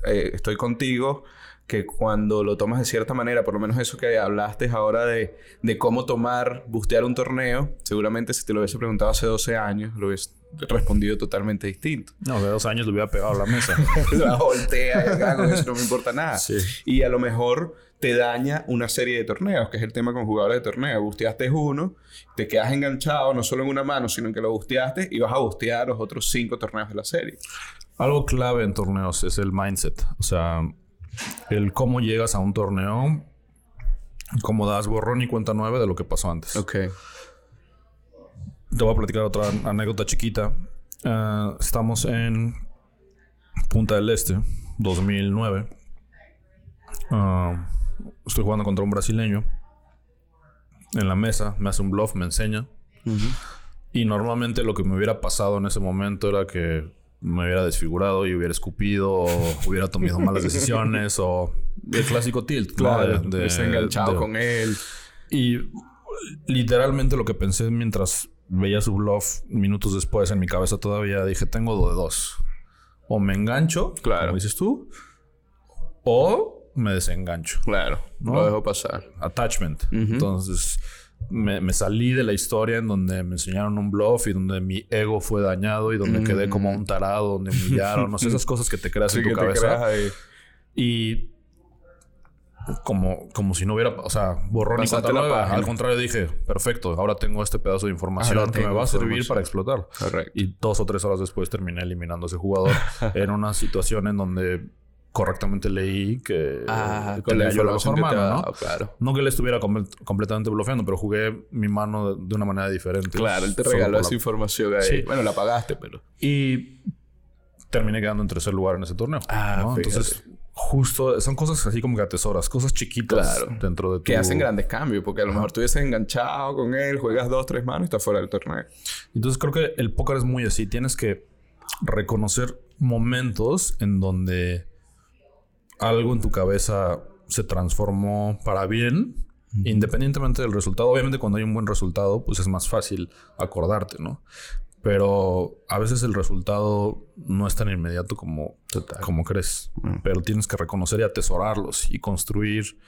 eh, estoy contigo que cuando lo tomas de cierta manera, por lo menos eso que hablaste ahora de, de cómo tomar, bustear un torneo, seguramente si te lo hubiese preguntado hace 12 años, lo hubiese respondido totalmente distinto. No, de dos años lo hubiera pegado a la mesa. la voltea y con eso no me importa nada. Y a lo mejor te daña una serie de torneos, que es el tema con jugadores de torneo. Busteaste uno, te quedas enganchado no solo en una mano, sino en que lo busteaste y vas a bustear los otros cinco torneos de la serie. Algo clave en torneos es el mindset. O sea, el cómo llegas a un torneo, cómo das borrón y cuenta nueve de lo que pasó antes. Ok. Te voy a platicar otra anécdota chiquita. Eh, estamos en Punta del Este, 2009. Ah, estoy jugando contra un brasileño. En la mesa, me hace un bluff, me enseña. Y normalmente lo que me hubiera pasado en ese momento era que me hubiera desfigurado y hubiera escupido o hubiera tomado malas decisiones o el clásico tilt. Claro, de, enganchado con él. Y literalmente lo que pensé mientras veía su bluff minutos después en mi cabeza todavía dije, tengo de dos. O me engancho, claro. como dices tú, o me desengancho. Claro, ¿no? lo dejo pasar. Attachment. Entonces, me, me, salí de la historia en donde me enseñaron un bluff y donde mi ego fue dañado y donde quedé como un tarado, donde humillaron, no sé, esas cosas que te creas en tu cabeza. Y como, como si no hubiera, o sea, borrón y cuenta nueva. Al contrario, dije, perfecto, ahora tengo este pedazo de información que me va a servir para explotar. Correcto. Y dos o tres horas después terminé eliminando a ese jugador en una situación en donde correctamente leí que, ah, le la mejor mano, ¿no? Claro. No que le estuviera completamente bloqueando, pero jugué mi mano de, una manera diferente. Claro, él te regaló esa información ahí. Sí. Bueno, la pagaste, pero... Y terminé quedando en tercer lugar en ese torneo. Ah, ¿no? Entonces justo son cosas así como que atesoras, cosas chiquitas dentro de tu... Que hacen grandes cambios, porque a lo mejor tú hubieses enganchado con él, juegas dos, tres manos y estás fuera del torneo. Entonces creo que el póker es muy así. Tienes que reconocer momentos en donde algo en tu cabeza se transformó para bien, independientemente del resultado. Obviamente cuando hay un buen resultado, pues es más fácil acordarte, ¿no? Pero a veces el resultado no es tan inmediato como, como crees. Mm. Pero tienes que reconocer y atesorarlos y construir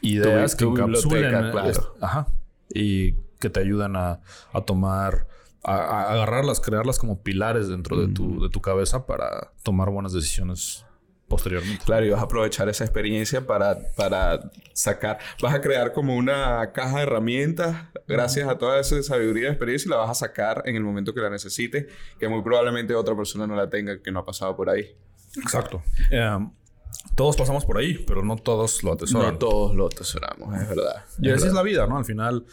ideas que encapsulen. Claro. Ajá. Y que te ayudan a, a tomar, a, agarrarlas, crearlas como pilares dentro de, tu, de tu cabeza para tomar buenas decisiones posteriormente. Claro, y vas a aprovechar esa experiencia para, para sacar, vas a crear como una caja de herramientas gracias a toda esa sabiduría y experiencia y la vas a sacar en el momento que la necesites, que muy probablemente otra persona no la tenga que no ha pasado por ahí. Exacto. Em, todos pasamos por ahí, pero no todos lo atesoran. No todos lo atesoramos, es verdad. Y así es la vida, ¿no? Al final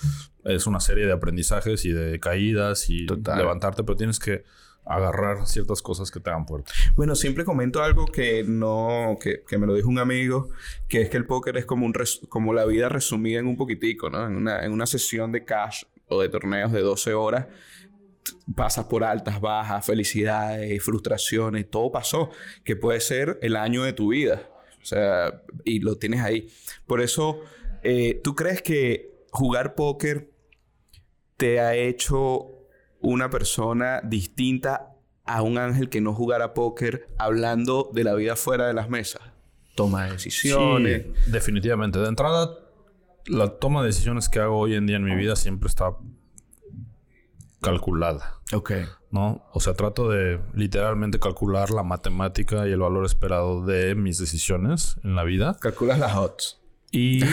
es una serie de aprendizajes y de caídas y levantarte, pero tienes que agarrar ciertas cosas que te hagan fuerte. Bueno, siempre comento algo que no, que, que, me lo dijo un amigo, que es que el póker es como, un como la vida resumida en un poquitico, ¿no? En una, en una sesión de cash o de torneos de 12 horas, pasas por altas, bajas, felicidades, frustraciones, todo pasó, que puede ser el año de tu vida. O sea, y lo tienes ahí. Por eso, eh, ¿tú crees que jugar póker te ha hecho una persona distinta a un ángel que no jugara póker hablando de la vida fuera de las mesas. Toma de decisiones. definitivamente. De entrada, la toma de decisiones que hago hoy en día en mi vida siempre está calculada. Ok. ¿No? O sea, trato de literalmente calcular la matemática y el valor esperado de mis decisiones en la vida. Calculas las odds. Y...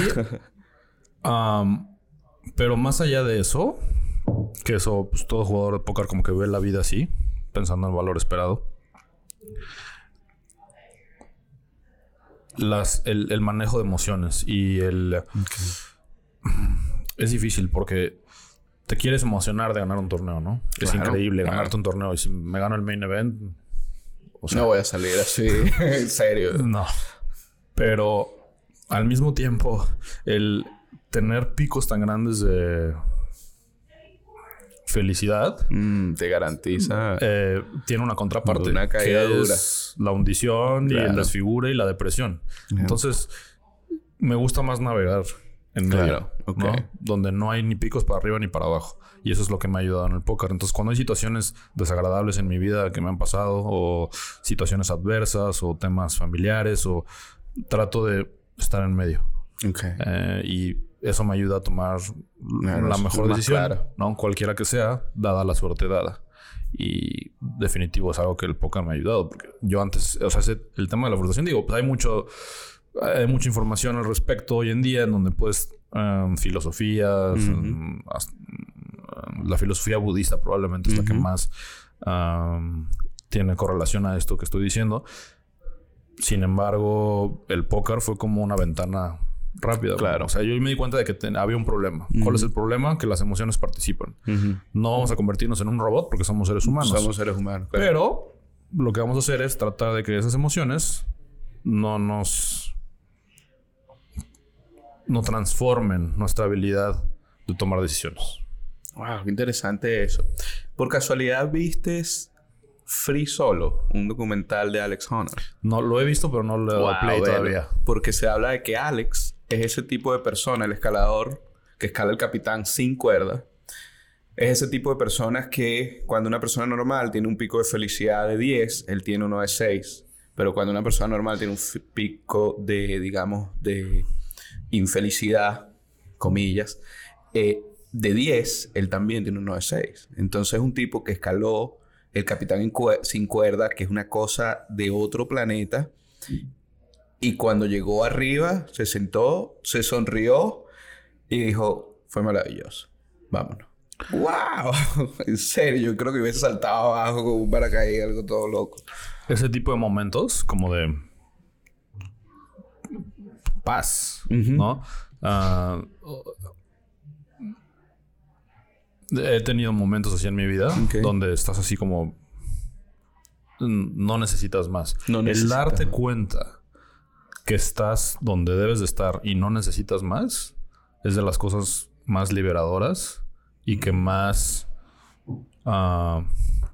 pero más allá de eso, que eso, pues todo jugador de póker como que ve la vida así, pensando en el valor esperado. Las, el, manejo de emociones y el... Es difícil porque te quieres emocionar de ganar un torneo, ¿no? es increíble ganarte un torneo y si me gano el main event... no voy a salir así, en serio. No. Pero al mismo tiempo, el tener picos tan grandes de felicidad. Mm, te garantiza. Eh, tiene una contraparte. Una caída que dura. Es la hundición y el desfigure y la depresión. Entonces, me gusta más navegar en medio. Donde no hay ni picos para arriba ni para abajo. Y eso es lo que me ha ayudado en el póker. Entonces, cuando hay situaciones desagradables en mi vida que me han pasado, o situaciones adversas, o temas familiares, o trato de estar en medio. Eh, y eso me ayuda a tomar la mejor decisión, ¿no? Cualquiera que sea, dada la suerte dada. Y definitivo es algo que el póker me ha ayudado. Porque yo antes, o sea, el tema de la frustración, digo, pues hay mucho, hay mucha información al respecto hoy en día en donde puedes um, filosofías, um, um, la filosofía budista probablemente es la que más tiene correlación a esto que estoy diciendo. Sin embargo, el póker fue como una ventana rápido. Claro. O sea, yo me di cuenta de que había un problema. ¿Cuál es el problema? Que las emociones participan. No vamos a convertirnos en un robot porque somos seres humanos. Somos seres humanos. Pero lo que vamos a hacer es tratar de que esas emociones no nos... no transformen nuestra habilidad de tomar decisiones. Wow, qué interesante eso. Por casualidad vistes Free Solo, un documental de Alex Honor. No lo he visto, pero no lo he dado play todavía. Porque se habla de que Alex es ese tipo de persona, el escalador que escala el capitán sin cuerda. Es ese tipo de personas que cuando una persona normal tiene un pico de felicidad de 10, él tiene uno de 6. Pero cuando una persona normal tiene un pico de, digamos, de infelicidad, comillas, eh, de 10, él también tiene uno de 6. Entonces es un tipo que escaló el Capitán sin cuerda, que es una cosa de otro planeta. Y cuando llegó arriba, se sentó, se sonrió y dijo, fue maravilloso. Vámonos. ¡Wow! en serio, yo creo que hubiese saltado abajo con un paracaídas, algo todo loco. Ese tipo de momentos, como de paz, ¿no? Ah, he tenido momentos así en mi vida donde estás así como no necesitas más. El darte cuenta que estás donde debes de estar y no necesitas más es de las cosas más liberadoras y que más ah,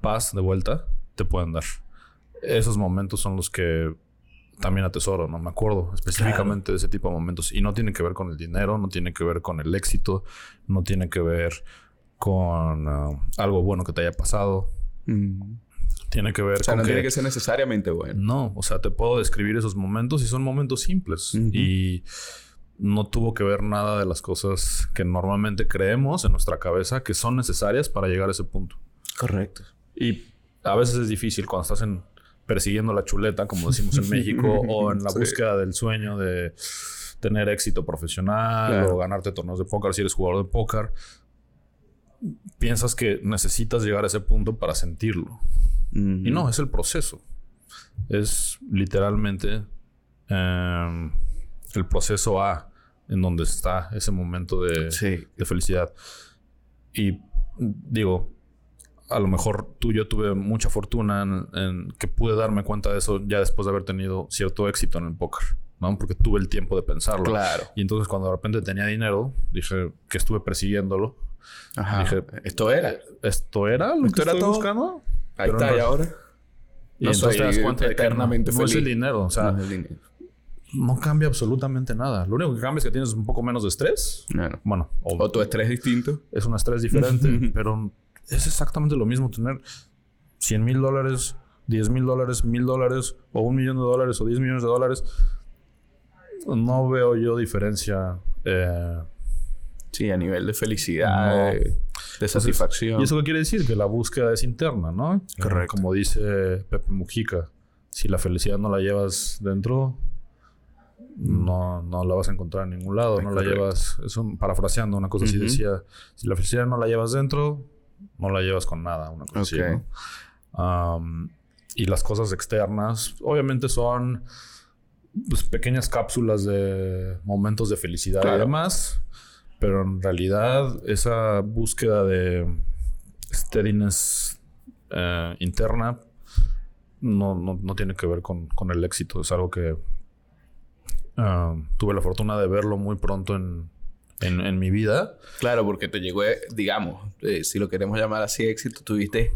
paz de vuelta te pueden dar. Esos momentos son los que también atesoro, ¿no? Me acuerdo específicamente de ese tipo de momentos. Y no tiene que ver con el dinero, no tiene que ver con el éxito, no tiene que ver con ah, algo bueno que te haya pasado. Mm. Tiene que ver o sea, no tiene que ser necesariamente bueno. No, o sea, te puedo describir esos momentos y son momentos simples. Y no tuvo que ver nada de las cosas que normalmente creemos en nuestra cabeza que son necesarias para llegar a ese punto. Correcto. Y a veces es difícil cuando estás en persiguiendo la chuleta, como decimos en México, o en la búsqueda del sueño de tener éxito profesional o ganarte torneos de póker si eres jugador de póker. Piensas que necesitas llegar a ese punto para sentirlo. Y no, es el proceso. Es literalmente em, el proceso A en donde está ese momento de, de felicidad. Y digo, a lo mejor tú y yo tuve mucha fortuna en, que pude darme cuenta de eso ya después de haber tenido cierto éxito en el póker, ¿no? Porque tuve el tiempo de pensarlo. Claro. Y entonces cuando de repente tenía dinero, dije que estuve persiguiéndolo. Ajá. Dije, ¿esto era? ¿Esto era lo que era estoy buscando? Ahí está, y ahora. Y entonces te das cuenta de que no, es el dinero. O sea, no, no cambia absolutamente nada. Lo único que cambia es que tienes un poco menos de estrés. Bueno, o, tu estrés distinto. Es un estrés diferente, pero es exactamente lo mismo tener 100 mil dólares, 10 mil dólares, mil dólares, o un millón de dólares, o 10 millones de dólares. No veo yo diferencia. Eh, sí, a nivel de felicidad, de, satisfacción. ¿Y eso qué quiere decir? Que la búsqueda es interna, ¿no? Correcto. como dice Pepe Mujica, si la felicidad no la llevas dentro, no, no la vas a encontrar en ningún lado. no la llevas, es un, parafraseando una cosa así decía, si la felicidad no la llevas dentro, no la llevas con nada, una cosa así, y las cosas externas, obviamente son pues, pequeñas cápsulas de momentos de felicidad y demás, pero en realidad esa búsqueda de steadiness eh, interna no, no, tiene que ver con, con, el éxito, es algo que tuve la fortuna de verlo muy pronto en, en, mi vida. Claro, porque te llegó, eh, digamos, eh, si lo queremos llamar así éxito, tuviste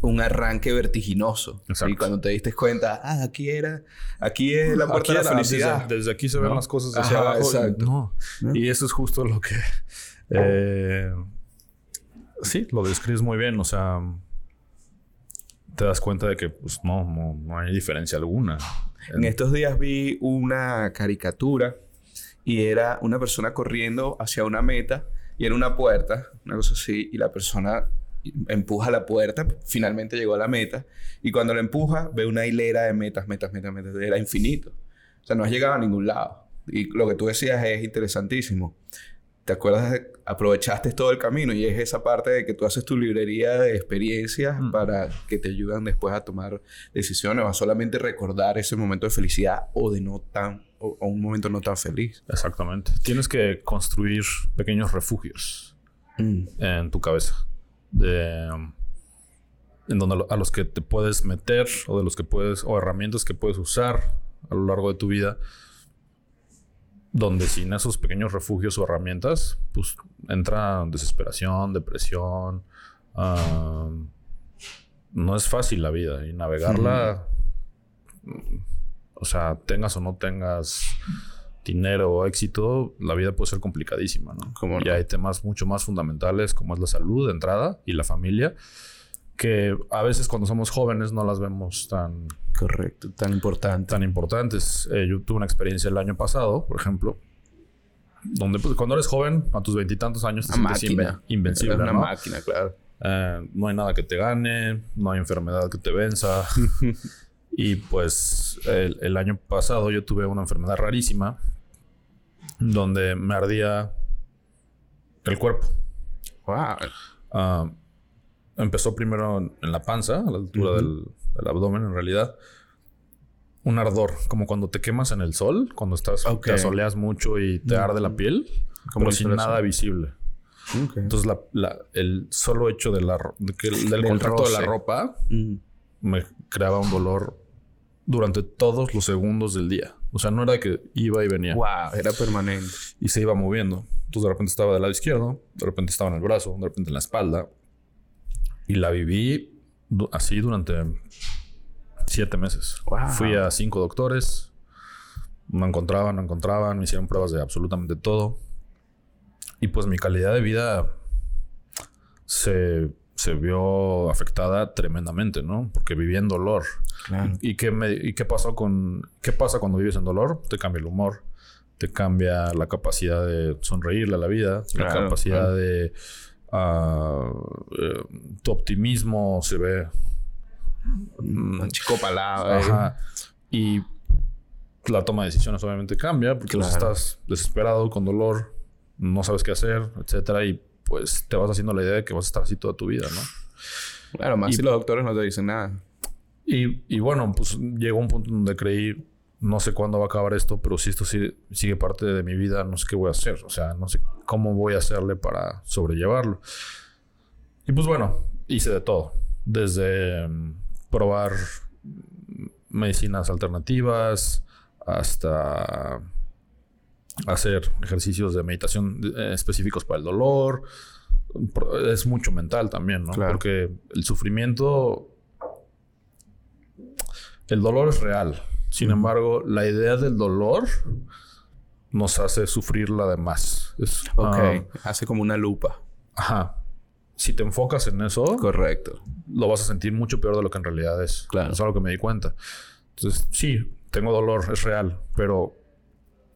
un arranque vertiginoso. Y cuando te diste cuenta, ah, aquí era, aquí es la puerta de la felicidad. Desde, aquí se ven las cosas hacia abajo. Exacto. Y, eso es justo lo que... Eh, sí, lo describes muy bien. O sea, te das cuenta de que pues, no, no, no hay diferencia alguna. En estos días vi una caricatura y era una persona corriendo hacia una meta y era una puerta, una cosa así, y la persona empuja la puerta, finalmente llegó a la meta y cuando la empuja ve una hilera de metas, metas, metas, metas, era infinito. O sea, no has llegado a ningún lado. Y lo que tú decías es interesantísimo. ¿Te acuerdas? De, aprovechaste todo el camino y es esa parte de que tú haces tu librería de experiencias mm. para que te ayudan después a tomar decisiones o a solamente recordar ese momento de felicidad o de no tan o, un momento no tan feliz. Exactamente. Tienes que construir pequeños refugios mm. en tu cabeza de en donde a los que te puedes meter o de los que puedes o herramientas que puedes usar a lo largo de tu vida donde sin esos pequeños refugios o herramientas, pues entra desesperación, depresión. no es fácil la vida y navegarla, o sea, tengas o no tengas dinero o éxito, la vida puede ser complicadísima, ¿no? Como Y hay temas mucho más fundamentales como es la salud de entrada y la familia que a veces cuando somos jóvenes no las vemos tan... Correcto, tan importante. Tan importantes. Eh, yo tuve una experiencia el año pasado, por ejemplo, donde pues, cuando eres joven, a tus veintitantos años, te una sientes máquina. invencible. una ¿no? máquina, claro. Eh, no hay nada que te gane, no hay enfermedad que te venza. y pues el, el año pasado yo tuve una enfermedad rarísima donde me ardía el cuerpo. Wow. Ah, empezó primero en, la panza, a la altura del, del abdomen en realidad. Un ardor, como cuando te quemas en el sol, cuando estás, Ok. te asoleas mucho y te arde la piel, Como sin nada visible. Entonces, la- la- el solo hecho de la, ro- de que el- del Del contacto de la ropa me creaba un dolor durante todos los segundos del día. O sea, no era que iba y venía Wow, era permanente. y se iba moviendo. Entonces, de repente estaba del lado izquierdo, de repente estaba en el brazo, de repente en la espalda. Y la viví así durante siete meses. Wow. Fui a cinco doctores, no encontraban, no encontraban, me hicieron pruebas de absolutamente todo. Y pues mi calidad de vida se, se vio afectada tremendamente, ¿no? Porque viví en dolor. Claro. ¿Y qué, me- ¿Y qué pasó con... ¿Qué pasa cuando vives en dolor? Te cambia el humor. Te cambia la capacidad de sonreírle a la vida. la capacidad claro. de... ah, eh, tu optimismo se ve... mm, chico palado. eh. Ajá. Y la toma de decisiones obviamente cambia porque Claro. estás desesperado, con dolor, no sabes qué hacer, etcétera. Y pues te vas haciendo la idea de que vas a estar así toda tu vida, ¿no? Claro, más Y- si los doctores no te dicen nada. Y, y bueno, pues llegó un punto donde creí, no sé cuándo va a acabar esto, pero si esto sigue, sigue parte de mi vida, no sé qué voy a hacer. O sea, no sé cómo voy a hacerle para sobrellevarlo. Y pues bueno, hice de todo. Desde mm, probar medicinas alternativas hasta hacer ejercicios de meditación eh, específicos para el dolor. Es mucho mental también, ¿no? Claro. Porque el sufrimiento el dolor es real. Sin embargo, la idea del dolor nos hace sufrirla de más. Es, Ok. ah, Hace como una lupa. ajá. Si te enfocas en eso, Correcto. lo vas a sentir mucho peor de lo que en realidad es. Claro. Es algo que me di cuenta. Entonces, sí, tengo dolor, es real, pero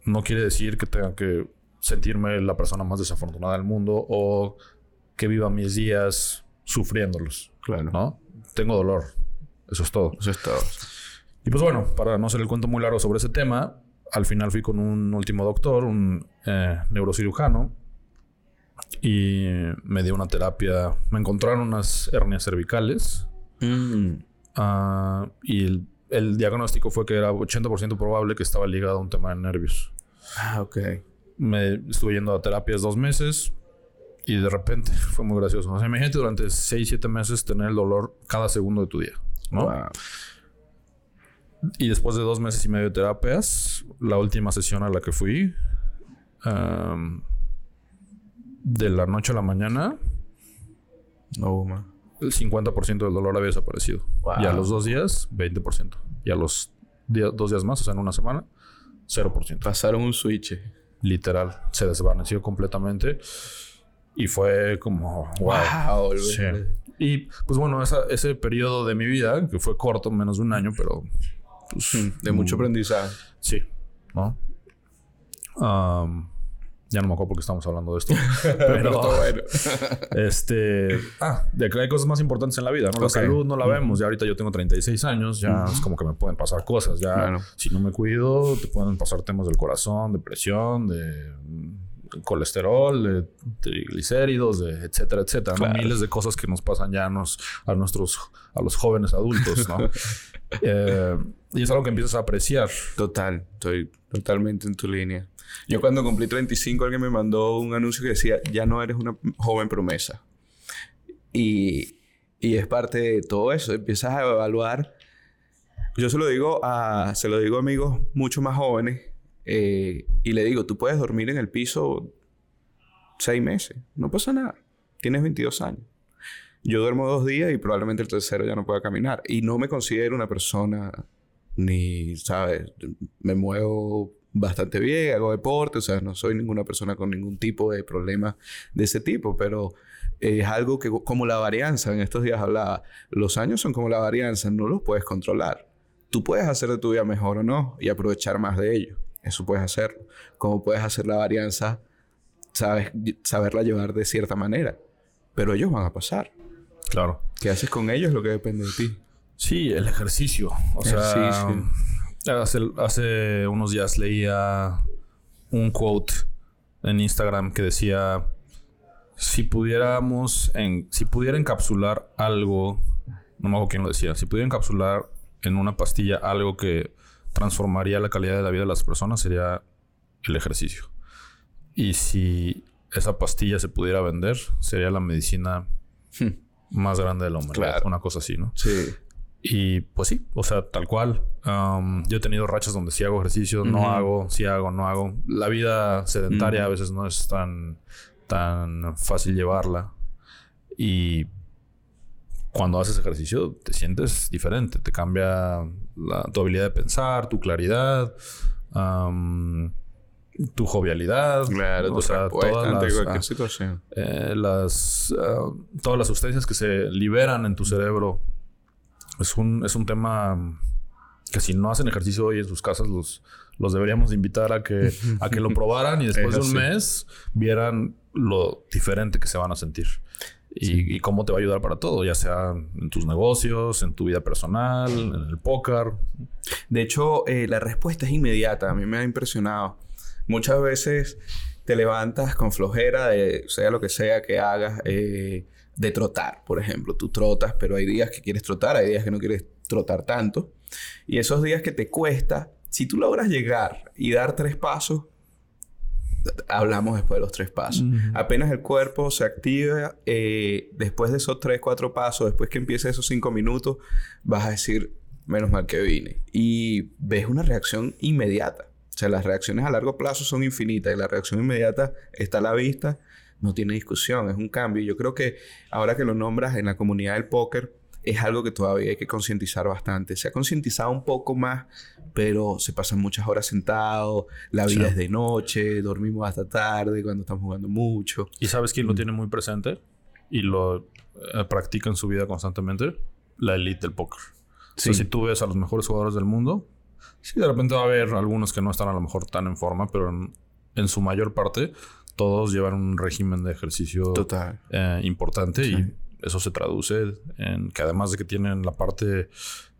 no quiere decir que tenga que sentirme la persona más desafortunada del mundo o que viva mis días sufriéndolos, Claro. ¿no? Tengo dolor. Eso es todo. Eso es todo. Y pues bueno, para no hacer el cuento muy largo sobre ese tema, al final fui con un último doctor, un eh, neurocirujano, y me dio una terapia. Me encontraron unas hernias cervicales Mm. ah, y el, el diagnóstico fue que era 80% probable que estaba ligado a un tema de nervios. Ah, ok. Me estuve yendo a terapias dos meses y de repente fue muy gracioso. O sea, imagínate durante 6, 7 meses tener el dolor cada segundo de tu día, ¿no? Wow. Y después de dos meses y medio de terapias, la última sesión a la que fui, de la noche a la mañana, No, man. el 50% del dolor había desaparecido. Wow. Y a los dos días, 20%. Y a los dos días más, o sea, en una semana, 0%. Pasaron un switch. Literal, se desvaneció completamente. Y fue como, wow. Wow. Sí. Y pues bueno, esa- ese periodo de mi vida, que fue corto, menos de un año, pero pues, De mucho aprendizaje. Sí, ¿no? Am, ya no me acuerdo por qué estamos hablando de esto. Pero, bueno. este... Ah, de que hay cosas más importantes en la vida, ¿no? La salud no la vemos. Ya ahorita yo tengo 36 años. Ya es como que me pueden pasar cosas. Ya, Claro. si no me cuido, te pueden pasar temas del corazón, depresión, de mm, colesterol, de triglicéridos, de etcétera, etcétera. Miles de cosas que nos pasan ya a, nos- a nuestros... A los jóvenes adultos, ¿no? Eh, y es algo que empiezas a apreciar. Total, estoy totalmente en tu línea. Yo cuando cumplí 35 alguien me mandó un anuncio que decía, ya no eres una joven promesa. Y, y es parte de todo eso. Empiezas a evaluar. Yo se lo digo a, se lo digo amigos mucho más jóvenes eh, y le digo, tú puedes dormir en el piso seis meses, no pasa nada. Tienes 22 años. Yo duermo dos días y probablemente el tercero ya no pueda caminar. Y no me considero una persona ni, ¿sabes? Me muevo bastante bien, hago deporte, o sea, no soy ninguna persona con ningún tipo de problema de ese tipo, pero es algo que como la varianza, en estos días hablaba, los años son como la varianza, no los puedes controlar. Tú puedes hacer de tu vida mejor o no y aprovechar más de ello. Eso puedes hacerlo. Como puedes hacer la varianza, sabes, saberla llevar de cierta manera. Pero ellos van a pasar. Claro. ¿Qué haces con ellos? Lo que depende de ti. Sí, el ejercicio. O sea, hace, hace unos días leía un quote en Instagram que decía si pudiéramos en, si pudiera encapsular algo, no me acuerdo quién lo decía, si pudiera encapsular en una pastilla algo que transformaría la calidad de la vida de las personas sería el ejercicio. Y si esa pastilla se pudiera vender, sería la medicina hmm. más grande del hombre. Claro. Una cosa así, ¿no? Sí. Y pues sí, o sea, tal cual. Yo he tenido rachas donde sí hago ejercicio, no hago, sí hago, no hago. La vida sedentaria a veces no es tan, tan fácil llevarla. Y cuando haces ejercicio te sientes diferente, te cambia tu habilidad de pensar, tu claridad, tu jovialidad, claro, o sea, todas las, situación. Eh, las ah, todas las sustancias que se liberan en tu cerebro es un es un tema que si no hacen ejercicio hoy en sus casas los los deberíamos invitar a que a que lo probaran y después de un mes vieran lo diferente que se van a sentir y, cómo te va a ayudar para todo, ya sea en tus negocios, en tu vida personal, en el póker. De hecho, eh, la respuesta es inmediata. A mí me ha impresionado. Muchas veces te levantas con flojera de sea lo que sea que hagas, eh, de trotar, por ejemplo. Tú trotas, pero hay días que quieres trotar, hay días que no quieres trotar tanto. Y esos días que te cuesta, si tú logras llegar y dar tres pasos, hablamos después de los tres pasos. Apenas el cuerpo se activa, eh, después de esos tres, cuatro pasos, después que empiece esos cinco minutos, vas a decir, menos mal que vine. Y ves una reacción inmediata. O sea, las reacciones a largo plazo son infinitas y la reacción inmediata está a la vista, no tiene discusión, es un cambio. Yo creo que ahora que lo nombras en la comunidad del póker, es algo que todavía hay que concientizar bastante. Se ha concientizado un poco más, pero se pasan muchas horas sentados, la vida es de noche, dormimos hasta tarde cuando estamos jugando mucho. ¿Y sabes quién lo mm. tiene muy presente y lo eh, practica en su vida constantemente? La elite del póker. si tú ves a los mejores jugadores del mundo, sí, de repente va a haber algunos que no están a lo mejor tan en forma, pero en, su mayor parte todos llevan un régimen de ejercicio Total. Eh, importante y eso se traduce en que además de que tienen la parte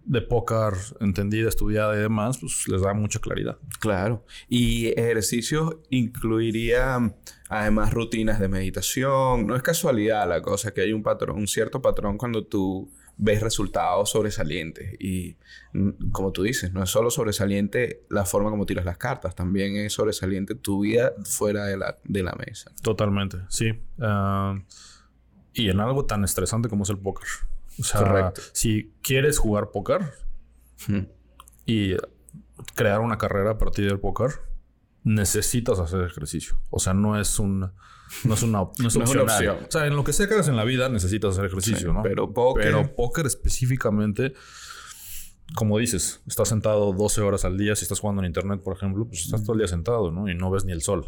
de póker entendida, estudiada y demás, pues les da mucha claridad. Claro. Y ejercicios incluiría además rutinas de meditación. No es casualidad la cosa que hay un patrón, un cierto patrón cuando tú ves resultados sobresalientes. Y mm, como tú dices, no es solo sobresaliente la forma como tiras las cartas, también es sobresaliente tu vida fuera de la, de la mesa. Totalmente, sí. Ah, y en algo tan estresante como es el póker. O sea, si quieres jugar póker y crear una carrera a partir del póker, necesitas hacer ejercicio. O sea, no es un no es una, no es opción. O sea, en lo que sea que hagas en la vida necesitas hacer ejercicio, ¿no? Pero póker. Pero póker específicamente, como dices, estás sentado 12 horas al día. Si estás jugando en internet, por ejemplo, pues estás todo el día sentado, ¿no? Y no ves ni el sol.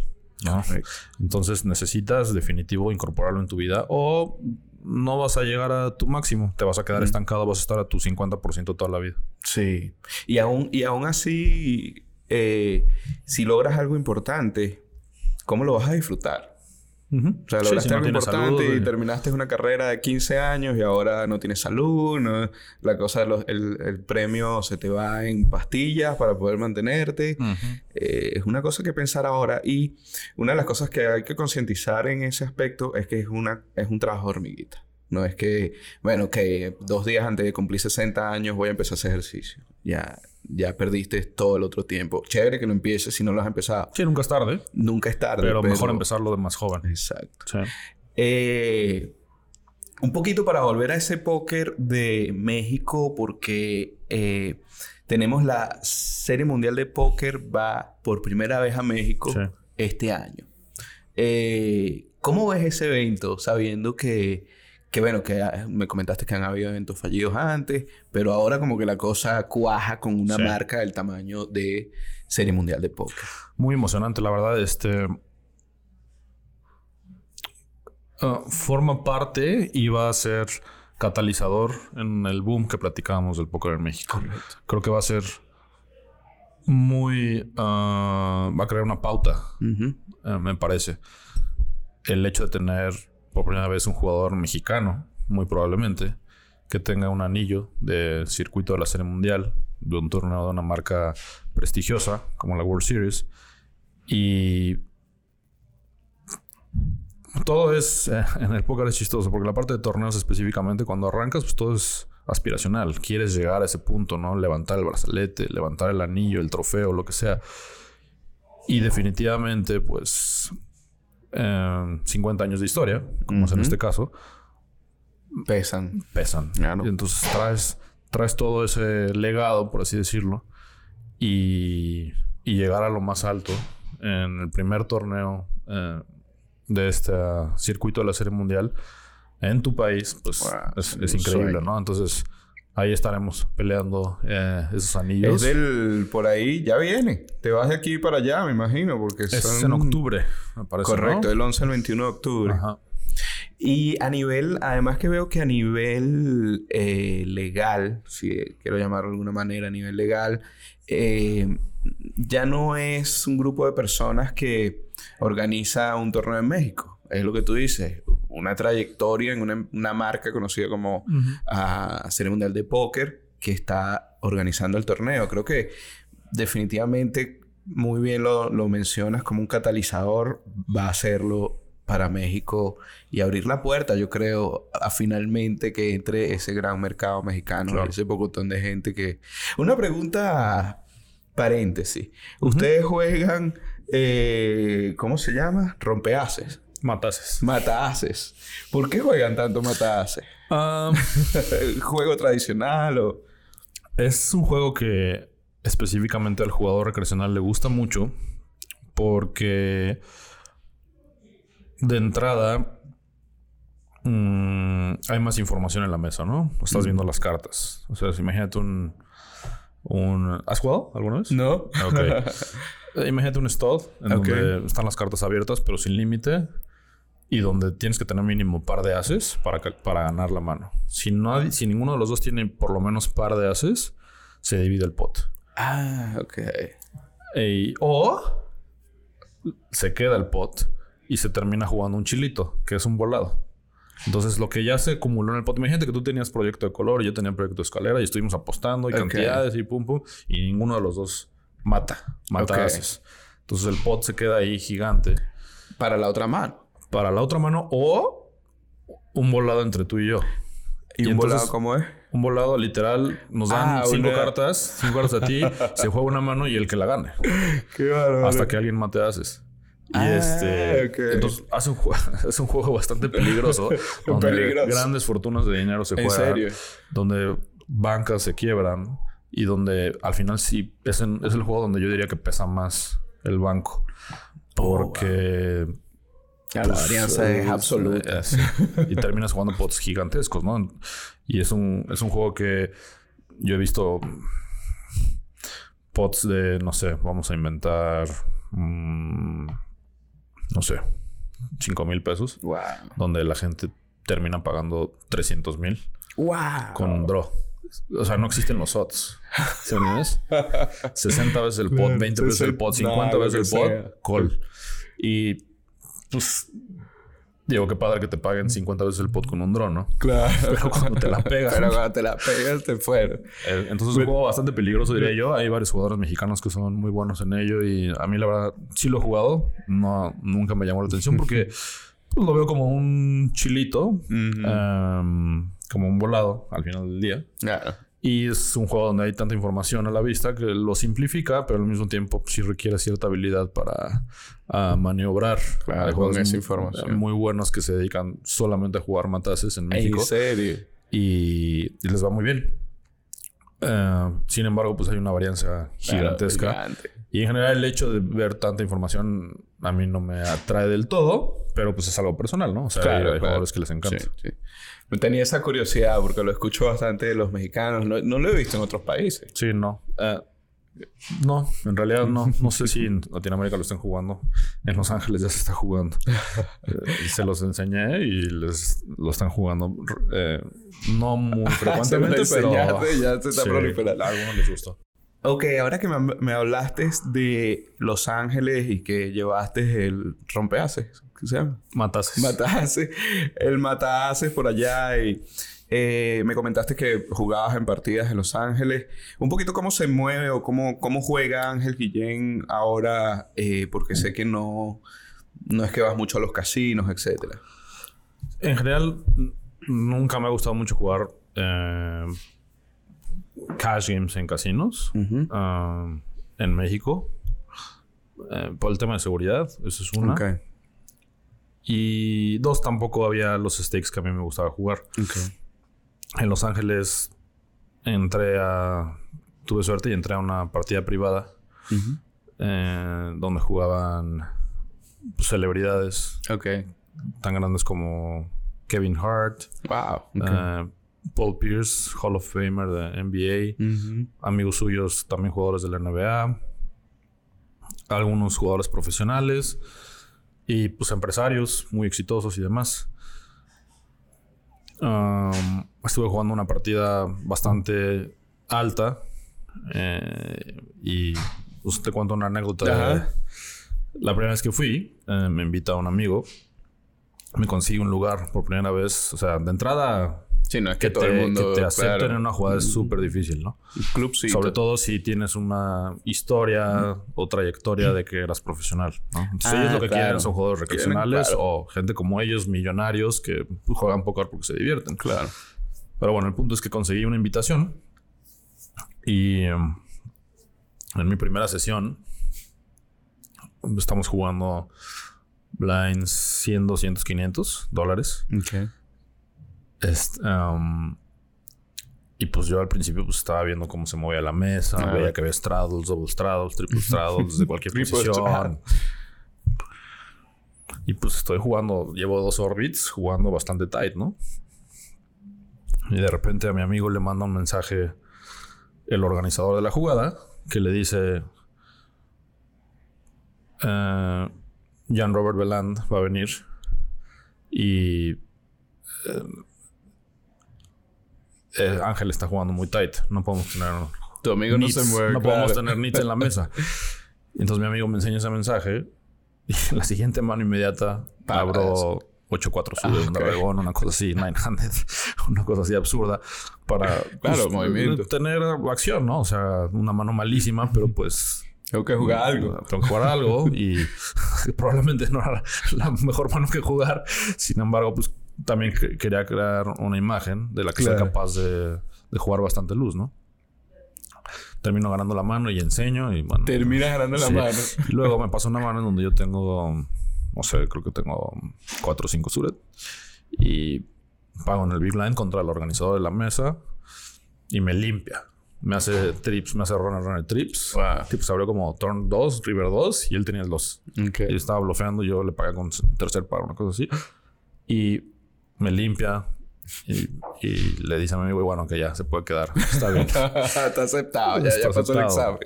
Entonces necesitas definitivo incorporarlo en tu vida o no vas a llegar a tu máximo, te vas a quedar estancado, vas a estar a tu 50% toda la vida. Sí, y aún, y aún así, eh, si logras algo importante, ¿cómo lo vas a disfrutar? O sea, lograste algo importante y terminaste una carrera de 15 años y ahora no tienes salud, la cosa, el, el, premio se te va en pastillas para poder mantenerte. Eh, es una cosa que pensar ahora y una de las cosas que hay que concientizar en ese aspecto es que es, una, es un trabajo hormiguita. No es que, bueno, que dos días antes de cumplir 60 años voy a empezar a hacer ejercicio. Ya, ya perdiste todo el otro tiempo. Chévere que lo empieces si no lo has empezado. Sí, nunca es tarde. Nunca es tarde. Pero, mejor empezarlo de más joven. Exacto. Eh, un poquito para volver a ese póker de México, porque eh, tenemos la Serie Mundial de Póker, va por primera vez a México este año. Eh, ¿Cómo ves ese evento sabiendo que que bueno, que ah, me comentaste que han habido eventos fallidos antes, pero ahora como que la cosa cuaja con una Sí. marca del tamaño de Serie Mundial de Póker. Muy emocionante, la verdad. Este. ah, forma parte y va a ser catalizador en el boom que platicábamos del póker en México. Correcto. Creo que va a ser muy. ah, va a crear una pauta, eh, me parece. El hecho de tener por primera vez un jugador mexicano, muy probablemente, que tenga un anillo de circuito de la Serie Mundial, de un torneo de una marca prestigiosa como la World Series. Y todo es, eh, en el póker es chistoso, porque la parte de torneos específicamente, cuando arrancas, pues todo es aspiracional. Quieres llegar a ese punto, ¿no? Levantar el brazalete, levantar el anillo, el trofeo, lo que sea. Y definitivamente, pues, eh, 50 años de historia, como es en este caso, Pesan. pesan. Claro. Y entonces traes, traes todo ese legado, por así decirlo, y, y llegar a lo más alto en el primer torneo eh, de este circuito de la Serie Mundial en tu país, pues Wow, es, increíble. ¿no? Entonces ahí estaremos peleando eh, esos anillos. Es del... Por ahí ya viene. Te vas de aquí para allá, me imagino, porque Es son... en octubre, me parece. Correcto, ¿no? del 11 al 21 de octubre. Ajá. Y a nivel, además que veo que a nivel eh, legal, si quiero llamarlo de alguna manera, a nivel legal, eh, ya no es un grupo de personas que organiza un torneo en México. Es lo que tú dices, una trayectoria en una, una marca conocida como a Serie Mundial de Póker que está organizando el torneo. Creo que definitivamente muy bien lo, lo mencionas como un catalizador, va a hacerlo para México y abrir la puerta, yo creo, a finalmente que entre ese gran mercado mexicano, Claro. ese pocotón de gente que... Una pregunta, paréntesis. Ustedes juegan, eh, ¿cómo se llama? Rompeaces. Matases. Matahaces. ¿Por qué juegan tanto matahaces? Ah, ¿Juego tradicional o...? Es un juego que específicamente al jugador recreacional le gusta mucho porque de entrada mm, hay más información en la mesa, ¿no? Estás viendo las cartas. O sea, imagínate un, un... ¿Has jugado alguna vez? ¿No? Ok. Imagínate un stud en Ok. donde están las cartas abiertas pero sin límite y donde tienes que tener mínimo par de ases para, para ganar la mano. Si, no, si ninguno de los dos tiene por lo menos par de ases, se divide el pot. ah, ok. Ey, o se queda el pot y se termina jugando un chilito, que es un volado. Entonces, lo que ya se acumuló en el pot, imagínate que tú tenías proyecto de color y yo tenía proyecto de escalera y estuvimos apostando y cantidades y pum pum, y ninguno de los dos mata, mata Ok. ases. Entonces, el pot se queda ahí gigante Para la otra mano. Para la otra mano o un volado entre tú y yo. ¿Y, Y un entonces- volado cómo es? Un volado literal, nos dan Ah, cinco una- cartas, cinco cartas a ti, se juega una mano y el que la gane. Qué bárbaro. hasta que alguien mate haces. Y Ah, este. Entonces hace un, es un juego bastante peligroso. donde Peligroso. grandes fortunas de dinero se ¿En juegan. serio? Donde bancas se quiebran. Y donde al final sí es, en- es el juego donde yo diría que pesa más el banco. Porque. Ya, la varianza es eh, absoluta. eh, sí. Y terminas jugando pots gigantescos, ¿no? Y es un, es un juego que yo he visto pots de, no sé, vamos a inventar, mm, no sé, 5 mil pesos, Wow. donde la gente termina pagando 300 mil Wow. con un draw. O sea, no existen los odds. ¿Sí me entiendes? 60 veces el pot, 20 veces el pot, 50 Nah, lo veces el pot, call. Y pues, digo, qué padre que te paguen 50 veces el pot con un draw, ¿no? Claro. Pero cuando te la pegas. Pero cuando te la pegas, te fueron. Eh, Entonces es un juego bastante peligroso, diría yo. Hay varios jugadores mexicanos que son muy buenos en ello y a mí la verdad sí lo he jugado. No, nunca me llamó la atención porque pues, lo veo como un chilito, em, como un volado al final del día. Claro. Y es un juego donde hay tanta información a la vista que lo simplifica, pero al mismo tiempo pues, sí requiere cierta habilidad para ah, maniobrar. Claro, con esa muy- información. Muy buenos que se dedican solamente a jugar matases en México ¿En serio? y, y les va muy bien. Eh, sin embargo, pues hay una varianza gigantesca. Claro. Y en general el hecho de ver tanta información a mí no me atrae del todo, pero pues es algo personal, ¿no? O sea, hay, hay jugadores que les encanta. Sí, sí. Me tenía esa curiosidad porque lo escucho bastante de los mexicanos. No, no lo he visto en otros países. Sí, no. Eh, no, en realidad no. No sé si en Latinoamérica lo están jugando. En Los Ángeles ya se está jugando. Eh, se los enseñé y les lo están jugando. eh, no muy frecuentemente, Se pero... ya se está sí, proliferando. A algunos les gustó. Ok, ahora que me, me hablaste de Los Ángeles y que llevaste el rompeaces, ¿qué se llama? Matases. Matases, el matases por allá y eh, me comentaste que jugabas en partidas en Los Ángeles. Un poquito cómo se mueve o cómo, cómo juega Ángel Guillén ahora, eh, porque sé que no, no es que vas mucho a los casinos, etcétera. En general, nunca me ha gustado mucho jugar eh, cash games en casinos. ah, en México. por el tema de seguridad, eso es una. Ok, Y dos, tampoco había los stakes que a mí me gustaba jugar. En Los Ángeles entré a... Tuve suerte y entré a una partida privada eh, donde jugaban pues, celebridades Ok. tan grandes como Kevin Hart, Wow. eh, Paul Pierce, Hall of Famer de NBA, amigos suyos también jugadores de la NBA, algunos jugadores profesionales y pues empresarios muy exitosos y demás. Um, estuve jugando una partida bastante alta eh, y pues, te cuento una anécdota. de- la primera vez que fui, eh, me invita un amigo, me consigue un lugar por primera vez, o sea, de entrada Sí, no es que, que, todo te, el mundo... que te acepten claro. en una jugada es súper difícil, ¿no? Clubcito. Sobre todo si tienes una historia o trayectoria de que eras profesional, ¿no? Entonces Ah, ellos lo que claro. quieren son jugadores Quieren, recreacionales claro. o gente como ellos, millonarios, que juegan póker porque se divierten. Claro. Pero bueno, el punto es que conseguí una invitación y em, en mi primera sesión estamos jugando blinds 100, 200, 500 dólares. Ok. Este, um, y pues yo al principio pues estaba viendo cómo se movía la mesa, Ah. veía que había straddles, double straddles, triple straddles de cualquier posición. Y pues estoy jugando, llevo dos orbits jugando bastante tight, ¿no? Y de repente a mi amigo le manda un mensaje el organizador de la jugada que le dice eh, Jan Robert Beland va a venir y eh, eh, Ángel está jugando muy tight. No podemos tener Tu amigo no se mueve. no podemos tener nits en la mesa. Entonces mi amigo me enseña ese mensaje y en la siguiente mano inmediata Pagas. abro 8-4 sudes, Ah, un ok. dragón, una cosa así, 900, una cosa así absurda para Claro, movimiento. tener acción, ¿no? O sea, una mano malísima, pero pues Tengo que jugar algo. tengo que jugar algo y probablemente no era la mejor mano que jugar. Sin embargo, pues también que- quería crear una imagen de la que Claro. sea capaz de, de jugar bastante luz, ¿no? Termino ganando la mano y enseño y bueno. Terminas ganando la sí. mano. Y luego me pasa una mano en donde yo tengo, no sé, creo que tengo 4 o 5 suret y pago en el big line contra el organizador de la mesa y me limpia. Me hace trips, me hace runner runner trips. Wow. Tipo, se abrió como turn 2, river 2 y él tenía el 2. Ok. Y estaba bloqueando, yo le pagué con tercer par, una cosa así. Y me limpia y, y le dice a mi amigo, bueno, que ya se puede quedar. Está bien. Está aceptado. Ya, Está ya pasó el examen.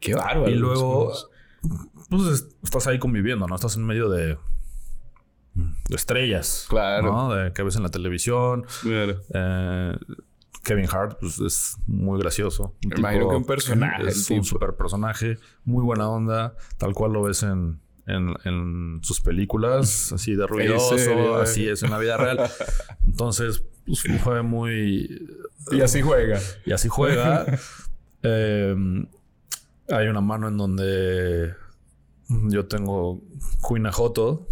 Qué bárbaro. y luego, pues es- estás ahí conviviendo, ¿no? Estás en medio de, de estrellas. Claro. ¿no? De que ves en la televisión. Claro. Eh, Kevin Hart, pues es muy gracioso. Un Me imagino que un personaje, Es un super personaje, muy buena onda, tal cual lo ves en, en, en sus películas, así de ruidoso, serio, así es en la vida real. Entonces, pues, fue muy. Y así juega. Y así juega. Eh, hay una mano en donde yo tengo Queen Ajoto.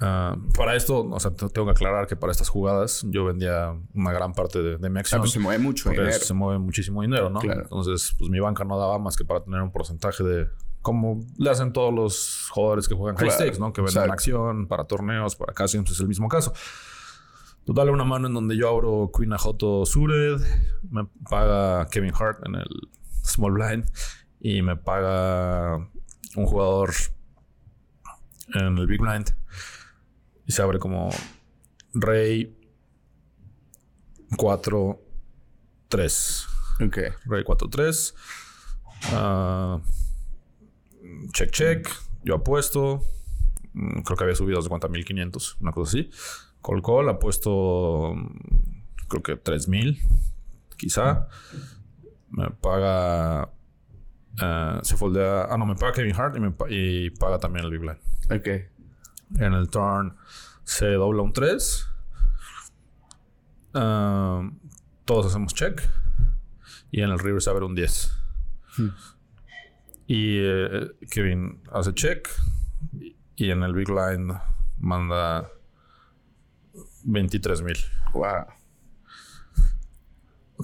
Ah, para esto, o sea, te- tengo que aclarar que para estas jugadas yo vendía una gran parte de, de mi Ah, acción. pues se mueve mucho dinero. se mueve muchísimo dinero, ¿no? Claro. Entonces, pues mi banca no daba más que para tener un porcentaje de... Como le hacen todos los jugadores que juegan high Claro, stakes, ¿no? Que venden exacto. acción para torneos, para casinos, es el mismo caso. Total, una mano en donde yo abro Queen Ajoto Sured, me paga Kevin Hart en el Small Blind y me paga un jugador en el Big Blind y se abre como Rey 4 3. Ok. Rey 4 3. Check check. Yo apuesto. Mm, Creo que había subido 50.500, una cosa así. Call call, apuesto mm, creo que 3.000, quizá. Me paga... eh, se foldea... Ah, no, me paga Kevin Hart y, me y paga también el Big Blind. Ok. En el turn se dobla un 3. Ah, todos hacemos check. Y en el river se abre un 10. Y eh, Kevin hace check. Y- en el big line manda 23 mil. Wow.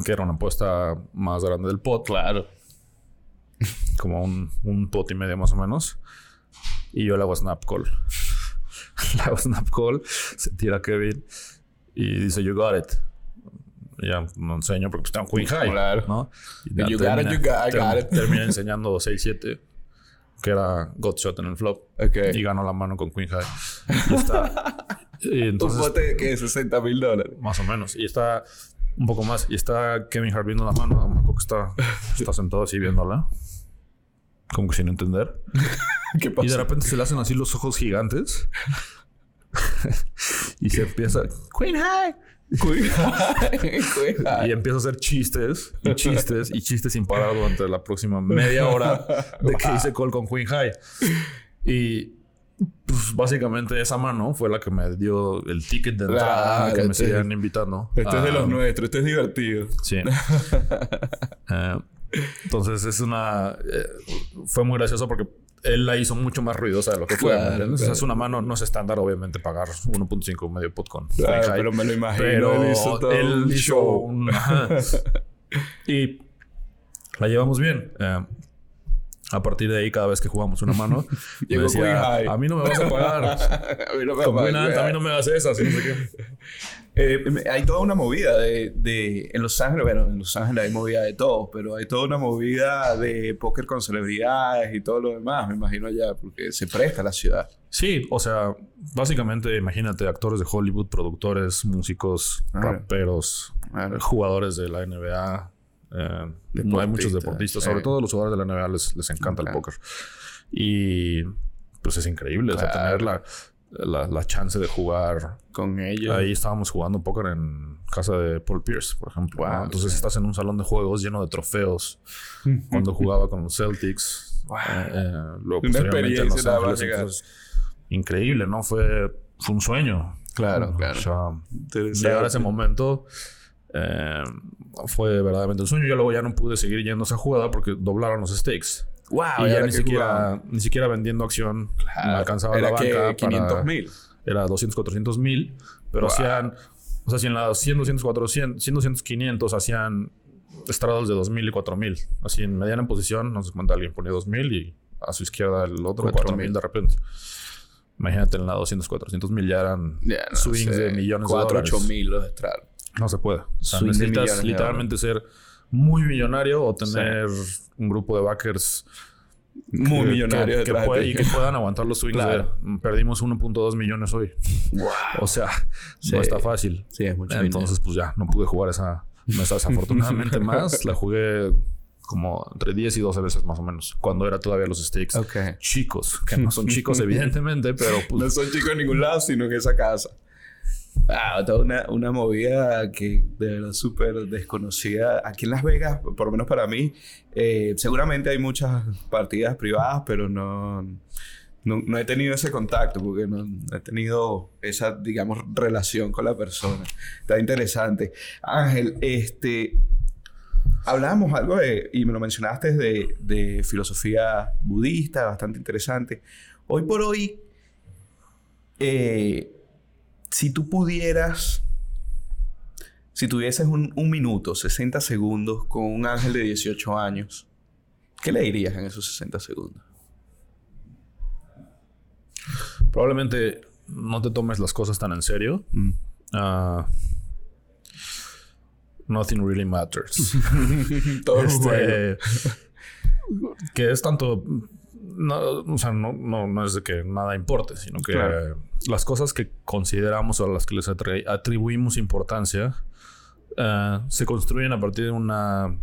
Que era una apuesta más grande del pot. Claro. Como un, un pot y medio más o menos. Y yo le hago snap call. le hago snap call. Se tira Kevin. Y dice, you got it. Ya no enseño porque pues, tengo Queen High. Claro. ¿no? Y You got it, you got- I got it. Termina enseñando 6-7. Que era God Shot en el flop. Ok. Y ganó la mano con Queen High. Y está... y Un entonces... bote que de 60 mil dólares. Más o menos. Y está un poco más. Y está Kevin Hart viendo la mano. Me que está, está sentado así viéndola. Como que sin entender. ¿Qué Y de pasa? repente se le hacen así los ojos gigantes. y se empieza... Queen High. Y empieza a hacer chistes y chistes y chistes sin parar durante la próxima media hora de que hice call con Queen High. Y pues básicamente esa mano fue la que me dio el ticket de entrada Ah, que me siguen invitando. Este es de Ah, los nuestros. Este es divertido. Sí. Eh, entonces es una... eh, fue muy gracioso porque él la hizo mucho más ruidosa de lo que fue. ¿me Claro. Es una mano, no es estándar obviamente pagar 1.5 medio pot con Claro, High. pero me lo imagino. Pero él hizo todo él un hizo show. un- y la llevamos bien. Eh, a partir de ahí, cada vez que jugamos una mano, me decía, a mí no me vas a pagar. a mí no me Con va a pagar. a mí no me hagas esas. no sé qué. Eh, hay toda una movida de, de- En Los Ángeles, bueno, en Los Ángeles hay movida de todo, pero hay toda una movida de póker con celebridades y todo lo demás, me imagino allá, porque se presta la ciudad. Sí, o sea, básicamente imagínate actores de Hollywood, productores, músicos, raperos, jugadores de la NBA. Eh, hay muchos Deportistas, sobre todo los jugadores de la NBA les, les encanta el póker. Y pues es increíble, o sea, Claro. tener la, la, la chance de jugar. Con ellos. Ahí estábamos jugando póker en casa de Paul Pierce, por ejemplo. Entonces estás en un salón de juegos lleno de trofeos. Cuando jugaba con los Celtics. Wow. eh, eh, Una experiencia Ángeles, entonces, increíble, ¿no? Fue, fue un sueño. Claro, claro. sea, llegar a ese momento eh, fue verdaderamente un sueño. Yo luego ya no pude seguir yendo a esa jugada porque doblaron los stakes. Wow, y ¿y ya ni siquiera, ni siquiera vendiendo acción me alcanzaba Era la que banca. 500 para- mil. Era 200, 400 mil. Pero Wow. hacían... O sea, si en la 100, 200, 400, 100, 200, 500 hacían estrados de 2000 y 4000. Así en mediana en posición, no sé cuánto alguien ponía 2000 y a su izquierda el otro 4000. 4000 de repente. Imagínate en la 200, 400 mil ya eran Ya, no swings sé, de millones 4, de dólares. 8 mil los estrados. No se puede. O sea, necesitas literalmente ser muy millonario o tener un grupo de backers Muy que- millonarios que, que puede- y que puedan aguantar los swings Claro. de "Mm, perdimos 1.2 millones hoy. Wow. O sea, Sí. no está fácil. Sí, es mucho Entonces, pues ya, no pude jugar esa mesa desafortunadamente más. La jugué como entre 10 y 12 veces más o menos. Cuando era todavía los. Ok. chicos. Que no son chicos evidentemente, pero pues... No son chicos en ningún lado, sino en esa casa. Ah, toda una, una movida que de verdad súper desconocida. Aquí en Las Vegas, por lo menos para mí, eh, seguramente hay muchas partidas privadas, pero no, no, no he tenido ese contacto porque no, he tenido esa, digamos, relación con la persona. Está interesante. Ángel, este, hablábamos algo de, y me lo mencionaste, de, de filosofía budista, bastante interesante. Hoy por hoy, eh, si tú pudieras, si tuvieses un, un minuto, 60 segundos con un ángel de 18 años, ¿qué le dirías en esos 60 segundos? Probablemente no te tomes las cosas tan en serio. Ah, nothing really matters. Todo es Este, bueno. que es tanto no, o sea, no, no, no, es de que nada importe, sino que las cosas que consideramos o a las que les atribuimos importancia eh, se construyen a partir de una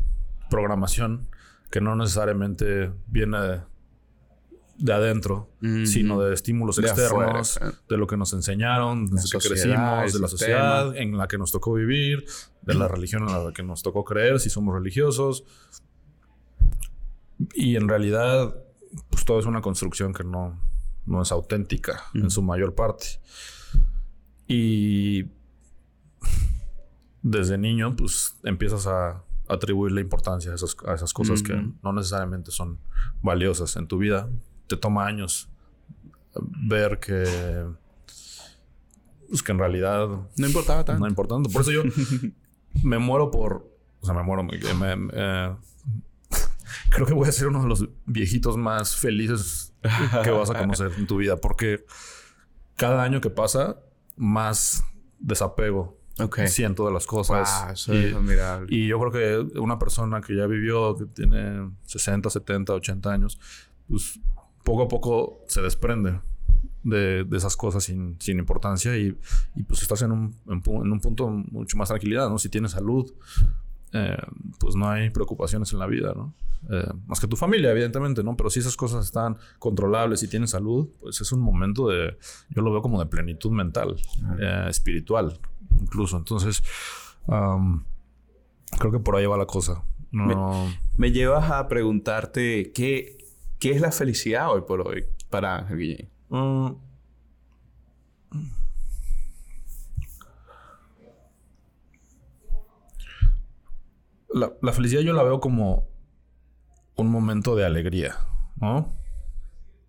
programación que no necesariamente viene de, adentro, sino de estímulos externos, de lo que nos enseñaron, desde que crecimos, de la sociedad en la que nos tocó vivir, de la religión en la que nos tocó creer, si somos religiosos. Y en realidad pues todo es una construcción que no, no es auténtica en su mayor parte. Y desde niño, pues empiezas a atribuirle importancia a esas, a esas cosas que no necesariamente son valiosas en tu vida. Te toma años ver que pues que en realidad no importaba tanto. No importaba tanto. Por eso yo me muero por, o sea, me muero, me, me, creo que voy a ser uno de los viejitos más felices que vas a conocer en tu vida, porque cada año que pasa, más desapego siento de las cosas. y, y yo creo que una persona que ya vivió, que tiene 60, 70, 80 años, pues poco a poco se desprende de, esas cosas sin, importancia y, pues estás en un, en, un punto mucho más tranquilidad, ¿no? Si tienes salud, eh, pues no hay preocupaciones en la vida, ¿no? Eh, más que tu familia, evidentemente, ¿no? Pero si esas cosas están controlables y tienes salud, pues es un momento de, yo lo veo como de plenitud mental, eh, espiritual, incluso. Entonces, creo que por ahí va la cosa. Me, llevas a preguntarte qué, qué es la felicidad hoy por hoy para Ángel Guillén. La, felicidad yo la veo como un momento de alegría, ¿no?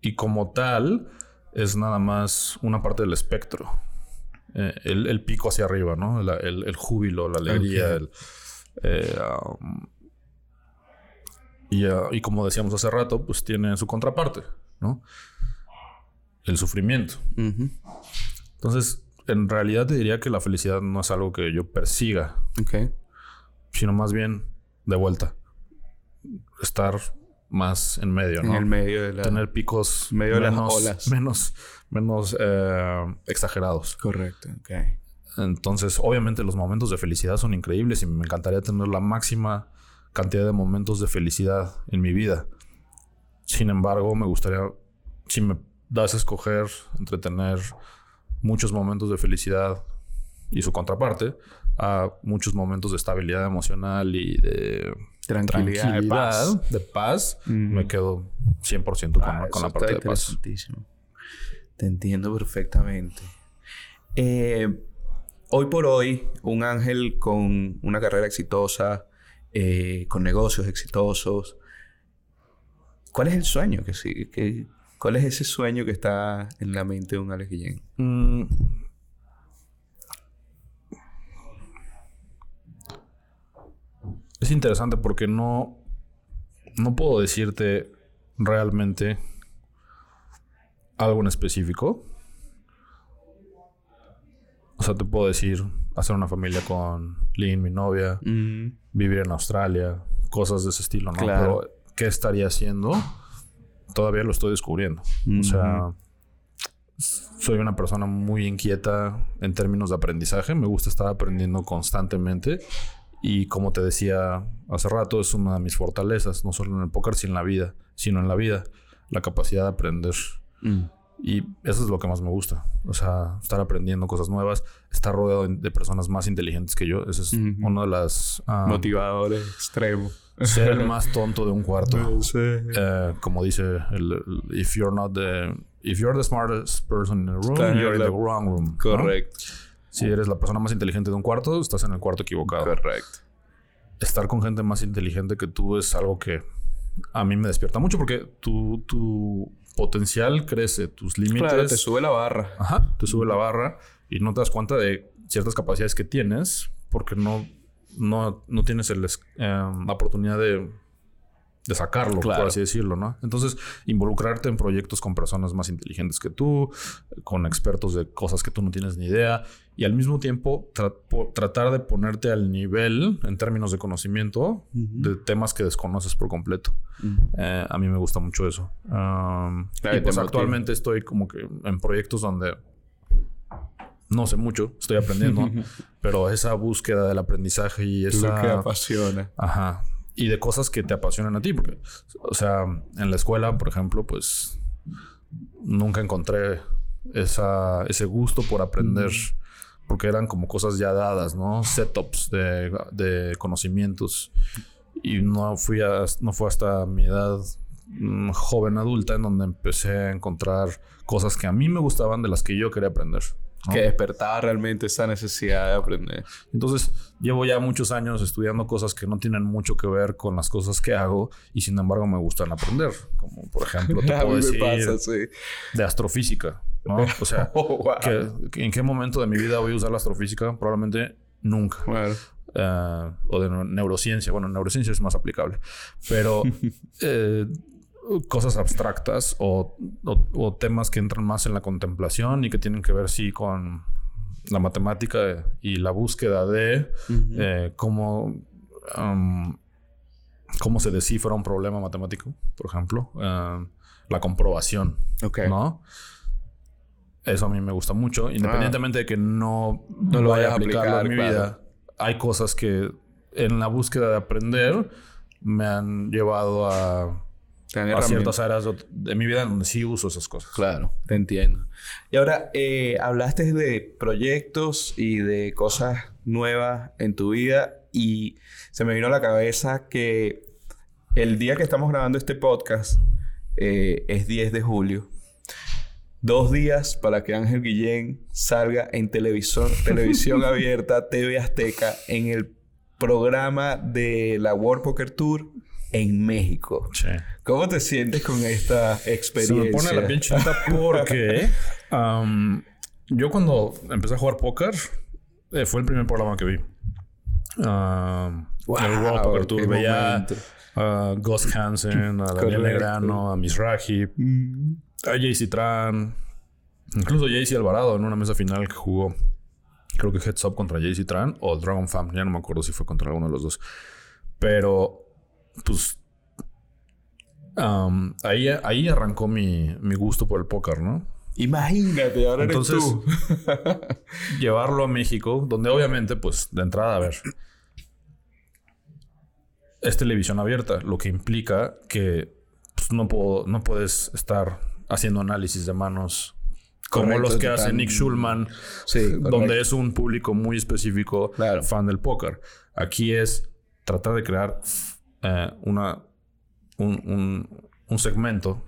Y como tal, es nada más una parte del espectro. Eh, el, pico hacia arriba, ¿no? el, júbilo, la alegría, eh, um, y, uh, y, como decíamos hace rato, pues tiene su contraparte, ¿no? El sufrimiento. Entonces, en realidad te diría que la felicidad no es algo que yo persiga. Okay sino más bien de vuelta. Estar más en medio, ¿no? En el medio de la... Tener picos medio menos, de las olas. menos, menos eh, exagerados. Correcto, ok. Entonces, obviamente los momentos de felicidad son increíbles y me encantaría tener la máxima cantidad de momentos de felicidad en mi vida. Sin embargo, me gustaría, si me das a escoger entre tener muchos momentos de felicidad y su contraparte, a muchos momentos de estabilidad emocional y de tranquilidad, de paz, me quedo 100% con, ah, con la parte de paz. Te entiendo perfectamente. Eh, hoy por hoy, un ángel con una carrera exitosa, eh, con negocios exitosos, ¿cuál es el sueño que sigue? ¿Cuál es ese sueño que está en la mente de un Alex Guillén? Mm, es interesante porque no, no puedo decirte realmente algo en específico. O sea, te puedo decir hacer una familia con Lynn, mi novia, vivir en Australia, cosas de ese estilo, ¿no? Pero ¿qué estaría haciendo? Todavía lo estoy descubriendo. O sea, soy una persona muy inquieta en términos de aprendizaje. Me gusta estar aprendiendo constantemente. Y como te decía hace rato, es una de mis fortalezas, no solo en el póker, sino en la vida, sino en la vida, la capacidad de aprender. Mm. Y eso es lo que más me gusta. O sea, estar aprendiendo cosas nuevas, estar rodeado de personas más inteligentes que yo. Ese es uno de las... Ah, Motivadores extremo. Ser el más tonto de un cuarto. Eh, como dice el, if you're not the... If you're the smartest person in the room, you're in the wrong room. Correcto. Si eres la persona más inteligente de un cuarto, estás en el cuarto equivocado. Correcto. Estar con gente más inteligente que tú es algo que a mí me despierta mucho porque tu, tu potencial crece, tus límites. Claro, te sube la barra. Ajá, te sube la barra y no te das cuenta de ciertas capacidades que tienes porque no, no, no tienes el, eh, la oportunidad de de sacarlo, por así decirlo, ¿no? Entonces, involucrarte en proyectos con personas más inteligentes que tú, con expertos de cosas que tú no tienes ni idea, y al mismo tiempo tratar de ponerte al nivel en términos de conocimiento de temas que desconoces por completo. Eh, a mí me gusta mucho eso. y pues actualmente estoy como que en proyectos donde no sé mucho, estoy aprendiendo, pero esa búsqueda del aprendizaje y esa... Lo que apasiona. Ajá y de cosas que te apasionan a ti. Porque, o sea, en la escuela, por ejemplo, pues nunca encontré esa, ese gusto por aprender. Porque eran como cosas ya dadas, ¿no? Setups de, de conocimientos. Y no fui a, no fue hasta mi edad mm, joven adulta en donde empecé a encontrar cosas que a mí me gustaban de las que yo quería aprender. Que despertaba realmente esa necesidad de aprender. Entonces, llevo ya muchos años estudiando cosas que no tienen mucho que ver con las cosas que hago y sin embargo me gustan aprender. Como por ejemplo, te puedo decir de astrofísica. ¿no? O sea, oh, ¿en qué momento de mi vida voy a usar la astrofísica? Probablemente nunca. Eh, o de neurociencia. Bueno, neurociencia es más aplicable. Pero eh, cosas abstractas o, temas que entran más en la contemplación y que tienen que ver, sí, con la matemática y la búsqueda de eh, cómo, cómo se descifra un problema matemático, por ejemplo. Eh, la comprobación. ¿No? Eso a mí me gusta mucho. Independientemente de que no, lo vaya a aplicar en mi vida, hay cosas que en la búsqueda de aprender me han llevado a a ciertas áreas de mi vida donde sí uso esas cosas. Claro, te entiendo. Y ahora, eh, hablaste de proyectos y de cosas nuevas en tu vida y se me vino a la cabeza que el día que estamos grabando este podcast eh, es 10 de julio. Dos días para que Ángel Guillén salga en televisión, televisión abierta, TV Azteca, en el programa de la World Poker Tour en México. Sí. ¿Cómo te sientes con esta experiencia? Se me pone la piel porque yo cuando empecé a jugar póker eh, fue el primer programa que vi. wow, el World Poker Tour veía a Gus Hansen, a Daniel Negrano, a Miss Raji, mm. a JC Tran, incluso JC Alvarado en una mesa final que jugó. Creo que Heads Up contra JC Tran o Dragon Fam, ya no me acuerdo si fue contra alguno de los dos. Pero pues ahí, ahí arrancó mi, gusto por el póker, ¿no? Imagínate, ahora Entonces, eres tú. llevarlo a México, donde obviamente, pues, de entrada, a ver, es televisión abierta, lo que implica que pues, no, puedo, no puedes estar haciendo análisis de manos como los que hace Nick Schulman, donde es un público muy específico, fan del póker. Aquí es tratar de crear eh, una, un, un, segmento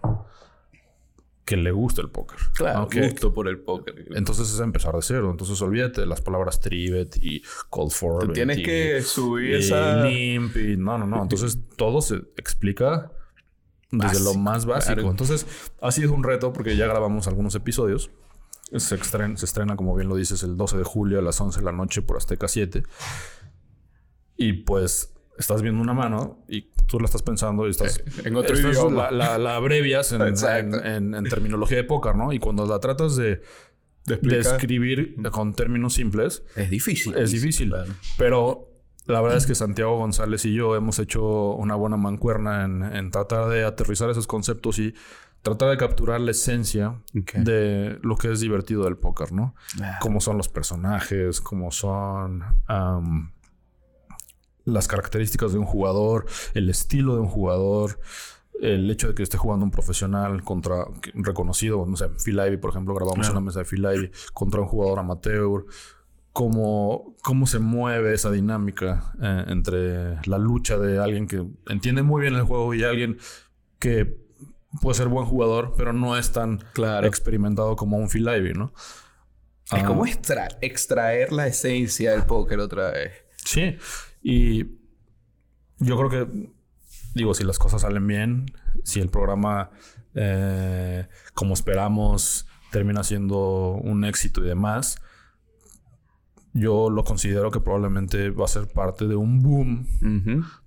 que le gusta el póker. Claro, gusto por el póker. Entonces es empezar de cero. Entonces olvídate de las palabras trivet y call for. Tienes que subir esa... Limp y... No, no, no. Entonces todo se explica desde lo más básico. Entonces ha sido un reto porque ya grabamos algunos episodios. Se estrena, se estrena, como bien lo dices, el 12 de julio a las 11 de la noche por Azteca 7. Y pues estás viendo una mano y tú la estás pensando y estás... En otro idioma. La, la, abrevias en, en, terminología de póker, ¿no? Y cuando la tratas de, de, escribir con términos simples... Es difícil. Es difícil. Pero la verdad es que Santiago González y yo hemos hecho una buena mancuerna en, tratar de aterrizar esos conceptos y tratar de capturar la esencia de lo que es divertido del póker, ¿no? Cómo son los personajes, cómo son las características de un jugador, el estilo de un jugador, el hecho de que esté jugando un profesional contra reconocido, no sé, Phil Ivey, por ejemplo, grabamos una mesa de Phil Ivey contra un jugador amateur, cómo, cómo se mueve esa dinámica eh, entre la lucha de alguien que entiende muy bien el juego y alguien que puede ser buen jugador, pero no es tan experimentado como un Phil Ivey, ¿no? Es como ah. extraer la esencia del póker otra vez. Sí. Y yo creo que, digo, si las cosas salen bien, si el programa, eh, como esperamos, termina siendo un éxito y demás, yo lo considero que probablemente va a ser parte de un boom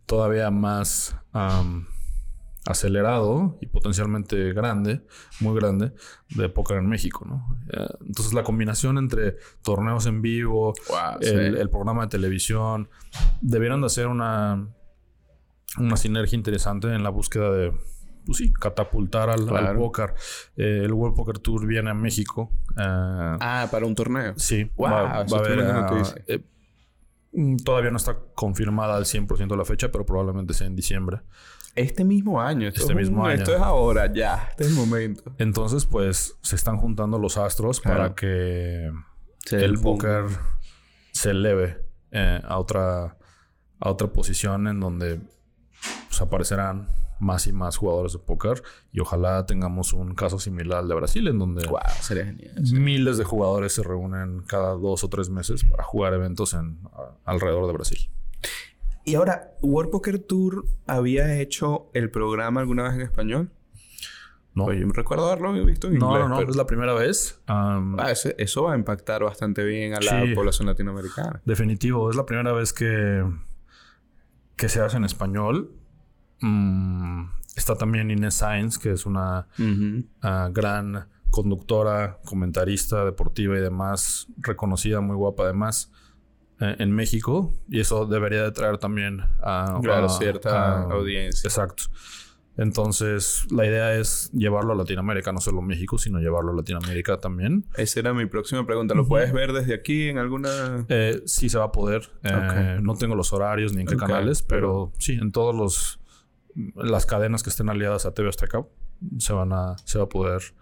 todavía más acelerado y potencialmente grande, muy grande, de póker en México, ¿no? Eh, entonces la combinación entre torneos en vivo, el, el, programa de televisión, debieron de hacer una, una sinergia interesante en la búsqueda de pues sí, catapultar al, póker. Eh, el World Poker Tour viene a México. Eh, ah, para un torneo. Sí, va, a haber. Eh, mm, todavía no está confirmada al 100% la fecha, pero probablemente sea en diciembre. Este mismo año. este mismo año. Esto es ahora, ya. Este es el momento. Entonces, pues, se están juntando los astros para que el póker se eleve a otra a otra posición en donde pues, aparecerán más y más jugadores de póker y ojalá tengamos un caso similar al de Brasil en donde miles de jugadores se reúnen cada dos o tres meses para jugar eventos en alrededor de Brasil. Y ahora, World Poker Tour había hecho el programa alguna vez en español. No. yo me recuerdo haberlo visto en no, No, no, es la primera vez. ah, eso, va a impactar bastante bien a la población latinoamericana. Definitivo, es la primera vez que, que se hace en español. Mm, está también Inés Sainz, que es una ah, gran conductora, comentarista deportiva y demás, reconocida, muy guapa además, en México. Y eso debería de traer también a, cierta audiencia. Exacto. Entonces, la idea es llevarlo a Latinoamérica, no solo México, sino llevarlo a Latinoamérica también. Esa era mi próxima pregunta. ¿Lo puedes ver desde aquí en alguna...? Eh, sí, se va a poder. Eh, no tengo los horarios ni en qué canales, pero sí, en todos los las cadenas que estén aliadas a TV Azteca se van a, se va a poder eh,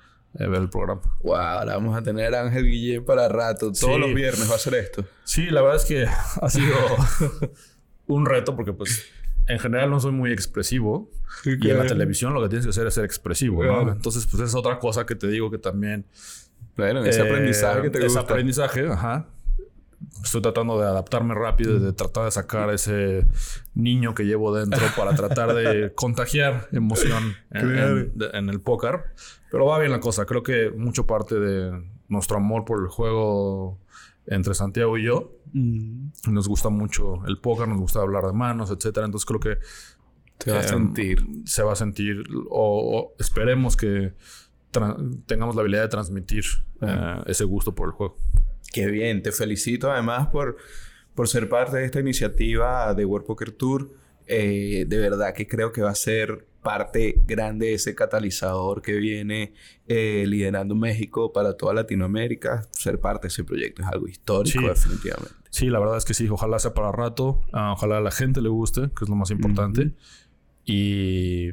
ver el programa. Wow, ahora vamos a tener a Ángel Guillén para rato. Todos los viernes va a ser esto. Sí, la verdad es que ha sido un reto porque pues en general no soy muy expresivo. y en la televisión lo que tienes que hacer es ser expresivo, Entonces, pues es otra cosa que te digo que también... Bueno, ese aprendizaje que te gusta. Ese aprendizaje, ajá estoy tratando de adaptarme rápido y de tratar de sacar ese niño que llevo dentro para tratar de contagiar emoción en, el póker. Pero va bien la cosa. Creo que mucho parte de nuestro amor por el juego entre Santiago y yo. Mm. Nos gusta mucho el póker, nos gusta hablar de manos, etcétera. Entonces creo que se va a sentir. Se va a sentir, o, esperemos que tengamos la habilidad de transmitir eh, ese gusto por el juego. Qué bien, te felicito además por, por ser parte de esta iniciativa de World Poker Tour. Eh, de verdad que creo que va a ser parte grande de ese catalizador que viene eh, liderando México para toda Latinoamérica. Ser parte de ese proyecto es algo histórico, definitivamente. Sí, la verdad es que sí. Ojalá sea para rato. Ah, ojalá a la gente le guste, que es lo más importante. Y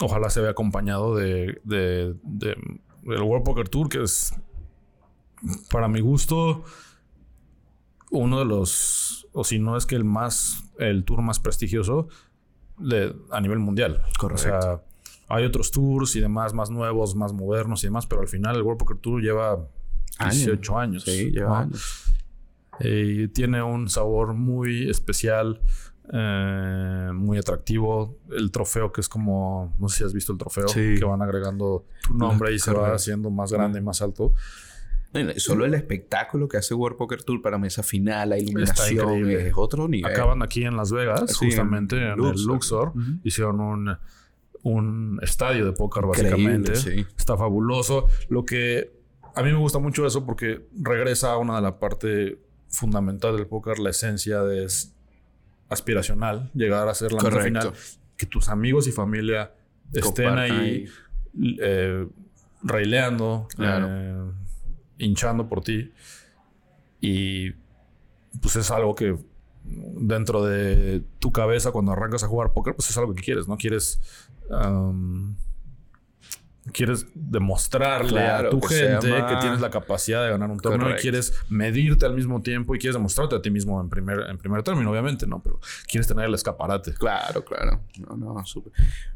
ojalá se vea acompañado de, de, de, del World Poker Tour, que es para mi gusto, uno de los, o si no es que el más, el tour más prestigioso de, a nivel mundial. Correcto. O sea, hay otros tours y demás más nuevos, más modernos y demás, pero al final el World Poker Tour lleva 18 años. Sí, lleva años. Y tiene un sabor muy especial, eh, muy atractivo. El trofeo que es como, no sé si has visto el trofeo, que van agregando tu nombre y se va haciendo más grande y más alto. Solo el espectáculo que hace World Poker Tour para mesa final, la iluminación, es otro nivel. Acaban aquí en Las Vegas, justamente en, el Luxor. Hicieron un, un estadio de póker, básicamente. Está fabuloso. Lo que a mí me gusta mucho eso porque regresa a una de la parte fundamental del póker, la esencia de aspiracional, llegar a ser la mesa final. Que tus amigos y familia estén ahí, eh, reileando. Eh, hinchando por ti. Y pues es algo que dentro de tu cabeza cuando arrancas a jugar póker, pues es algo que quieres, ¿no? Quieres... quieres demostrarle a tu gente que tienes la capacidad de ganar un torneo y quieres medirte al mismo tiempo y quieres demostrarte a ti mismo en primer, en primer término, obviamente, ¿no? Pero quieres tener el escaparate. Claro, claro. No, no, súper.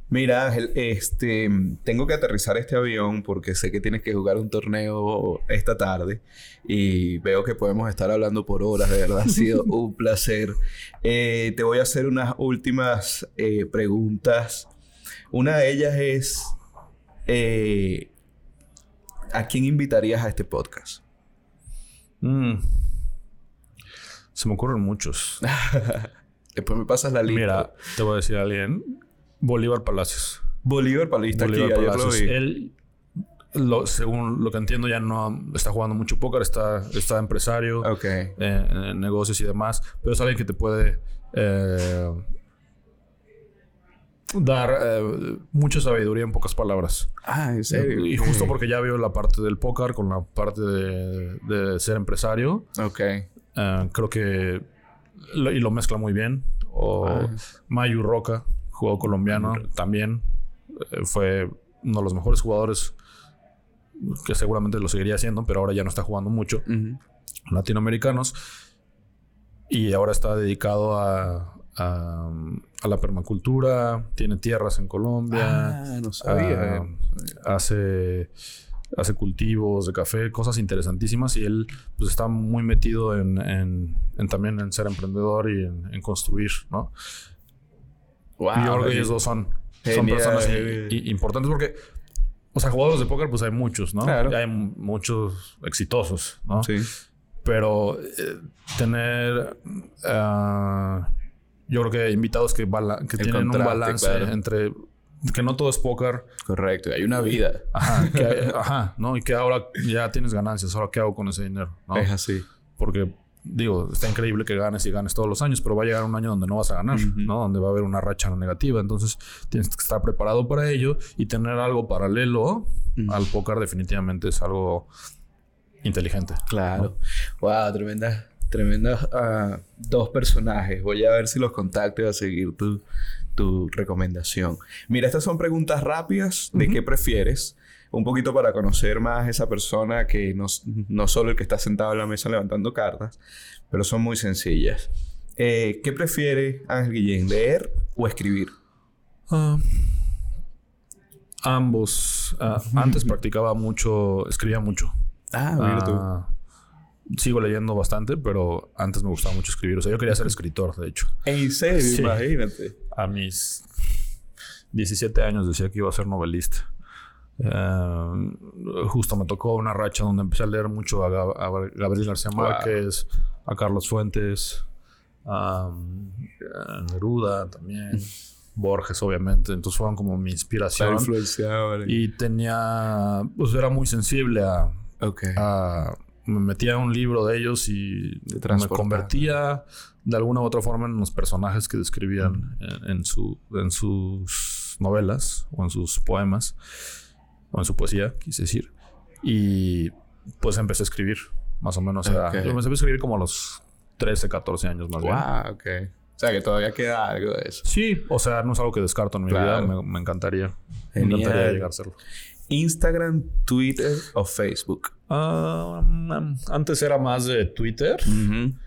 Mira, Ángel, este, tengo que aterrizar este avión porque sé que tienes que jugar un torneo esta tarde y veo que podemos estar hablando por horas, de verdad ha sido un placer. Eh, te voy a hacer unas últimas eh, preguntas. Una de ellas es, eh, ¿a quién invitarías a este podcast? Mm. Se me ocurren muchos. Después me pasas la lista. Mira, te voy a decir a alguien Bolívar Palacios. Bolívar Palacios. Bolívar aquí, Palacios. Él, lo, según lo que entiendo, ya no está jugando mucho póker, está, está empresario okay. eh, en negocios y demás, pero es alguien que te puede eh, dar eh, mucha sabiduría en pocas palabras. Ah, en serio. Y justo porque ya veo la parte del póker con la parte de, de ser empresario. Ok. Uh, creo que lo, y lo mezcla muy bien. O. Mayu Roca, jugador colombiano, también eh, fue uno de los mejores jugadores que seguramente lo seguiría haciendo, pero ahora ya no está jugando mucho. Uh -huh. Latinoamericanos. Y ahora está dedicado a, a, a, la permacultura, tiene tierras en Colombia. Ah, no sabía. Hace, hace cultivos de café, cosas interesantísimas. Y él pues, está muy metido en, en, en también en ser emprendedor y en, en construir, ¿no? Wow, y que ellos dos son, son personas y, y, importantes porque, o sea, jugadores de póker, pues hay muchos, ¿no? Claro. Y hay muchos exitosos, ¿no? Sí. Pero eh, tener. Uh, yo creo que invitados que, que tienen un balance claro. entre que no todo es póker. Correcto, hay una vida. Ajá, que hay, ajá, ¿no? Y que ahora ya tienes ganancias, ahora qué hago con ese dinero, ¿no? Es así. Porque digo, está increíble que ganes y ganes todos los años, pero va a llegar un año donde no vas a ganar, uh -huh. ¿no? Donde va a haber una racha negativa. Entonces, tienes que estar preparado para ello y tener algo paralelo uh -huh. al póker definitivamente es algo inteligente. Claro. ¿no? Wow, tremenda tremendos uh, dos personajes. Voy a ver si los contacto y a seguir tu, tu recomendación. Mira, estas son preguntas rápidas de uh -huh. qué prefieres. Un poquito para conocer más a esa persona que no, no solo el que está sentado en la mesa levantando cartas, pero son muy sencillas. Eh, ¿Qué prefiere Ángel Guillén, leer o escribir? Uh, ambos. Uh, antes practicaba mucho, escribía mucho. Ah, mira tú sigo leyendo bastante, pero antes me gustaba mucho escribir. O sea, yo quería ser escritor, de hecho. ¿En serio? Sí. Imagínate. A mis 17 años decía que iba a ser novelista. Uh, justo me tocó una racha donde empecé a leer mucho a, Gab a Gabriel García Márquez, wow. a Carlos Fuentes, a, a Neruda también. Borges, obviamente. Entonces fueron como mi inspiración. Y tenía... Pues era muy sensible a... Okay. a me metía a un libro de ellos y me convertía de alguna u otra forma en los personajes que describían en, en, su, en sus novelas o en sus poemas o en su poesía, quise decir. Y pues empecé a escribir, más o menos. Okay. Era, yo empecé a escribir como a los 13, 14 años más wow, bien. Wow, ok. O sea, que todavía queda algo de eso. Sí, o sea, no es algo que descarto en mi claro. vida. Me, me encantaría. Genial. Me encantaría llegar a hacerlo. Instagram, Twitter o Facebook? Uh, antes era más de Twitter. Uh -huh.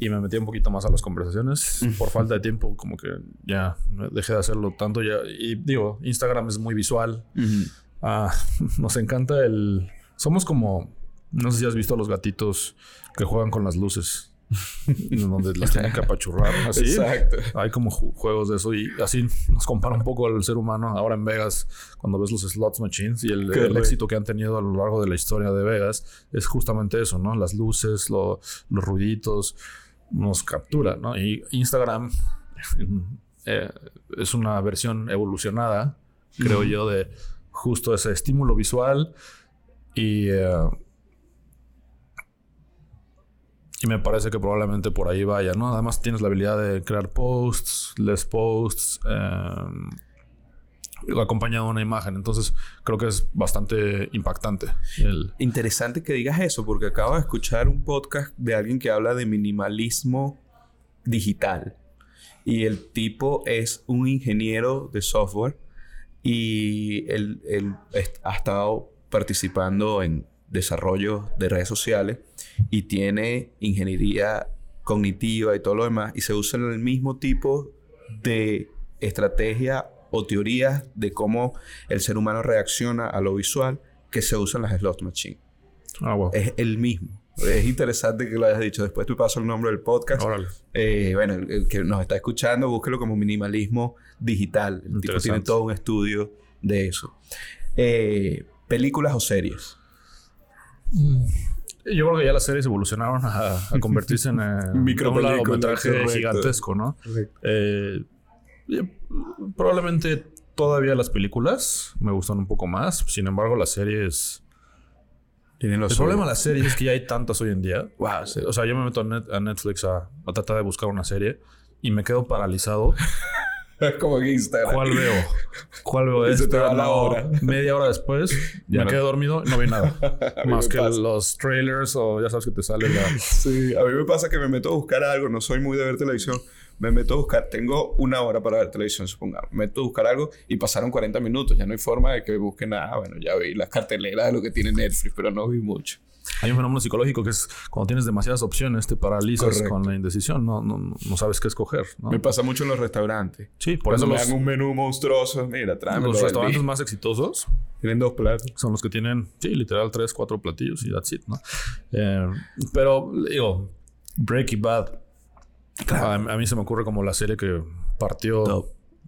Y me metí un poquito más a las conversaciones. Uh -huh. Por falta de tiempo, como que ya dejé de hacerlo tanto. Ya, y digo, Instagram es muy visual. Uh -huh. uh, nos encanta el... Somos como... No sé si has visto a los gatitos que juegan con las luces. donde las tienen que apachurrar así. Exacto. Hay como juegos de eso y así nos compara un poco al ser humano ahora en Vegas cuando ves los slots machines y el, el éxito que han tenido a lo largo de la historia de Vegas es justamente eso, ¿no? Las luces, lo, los ruiditos nos captura, ¿no? Y Instagram eh, es una versión evolucionada, creo mm. yo, de justo ese estímulo visual y uh, y me parece que probablemente por ahí vaya, ¿no? Además tienes la habilidad de crear posts, les posts, eh, acompañado de una imagen. Entonces creo que es bastante impactante. Interesante que digas eso, porque acabo de escuchar un podcast de alguien que habla de minimalismo digital. Y el tipo es un ingeniero de software y él, él ha estado participando en desarrollo de redes sociales y tiene ingeniería cognitiva y todo lo demás y se usan el mismo tipo de estrategia o teorías de cómo el ser humano reacciona a lo visual que se usan las slot machines. Ah, wow. Es el mismo. Es interesante que lo hayas dicho. Después te paso el nombre del podcast. Eh, bueno, el, el, que nos está escuchando, búsquelo como minimalismo digital. El tipo tiene todo un estudio de eso. Eh, ¿Películas o series? Mm. Yo creo que ya las series evolucionaron a, a convertirse en eh, un largometraje gigantesco, ¿no? Eh, Probablemente todavía las películas me gustan un poco más. Sin embargo, las series... Tienen los el problema de las series es que ya hay tantas hoy en día. Wow, sí. O sea, yo me meto a, Net- a Netflix a, a tratar de buscar una serie y me quedo paralizado. Es como en Instagram. ¿Cuál veo? ¿Cuál veo? Y se te Esta, va la hora. Media hora después Ya me no. quedé dormido y no vi nada. Más que pasa. los trailers o ya sabes que te sale la... Sí, a mí me pasa que me meto a buscar algo, no soy muy de ver televisión, me meto a buscar, tengo una hora para ver televisión, supongamos, me meto a buscar algo y pasaron 40 minutos, ya no hay forma de que busque nada, bueno, ya vi las carteleras de lo que tiene Netflix, pero no vi mucho. Hay un fenómeno psicológico que es cuando tienes demasiadas opciones te paralizas Correcto. con la indecisión. No, no, no sabes qué escoger. ¿no? Me pasa mucho en los restaurantes. Sí, por Cuando eso me los, dan un menú monstruoso, mira, tráeme los restaurantes más exitosos Tienen dos platos. son los que tienen, sí, literal, tres, cuatro platillos y that's it, ¿no? Eh, pero, digo, Breaking Bad, a, a mí se me ocurre como la serie que partió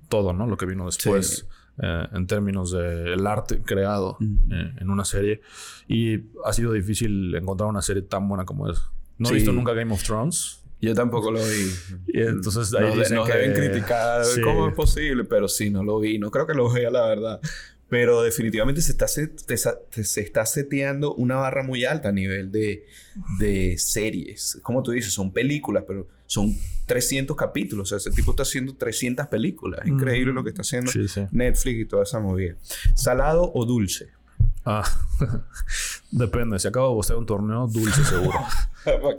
todo, ¿no? Lo que vino después. Sí. Eh, en términos del arte creado Mm. eh, en una serie. Y ha sido difícil encontrar una serie tan buena como esa. No he Sí. visto nunca Game of Thrones. Yo tampoco lo vi. Y entonces ahí nos, de- dicen nos que- deben criticar Sí. cómo es posible, pero sí, no lo vi. No creo que lo vea, la verdad. Pero definitivamente se está, te- se está seteando una barra muy alta a nivel de, de series. Como tú dices, son películas, pero son 300 capítulos. O sea, ese tipo está haciendo 300 películas. Increíble lo que está haciendo Sí, sí. Netflix y toda esa movida. ¿Salado o dulce? Ah, depende. Si acabo de bostear un torneo, dulce seguro.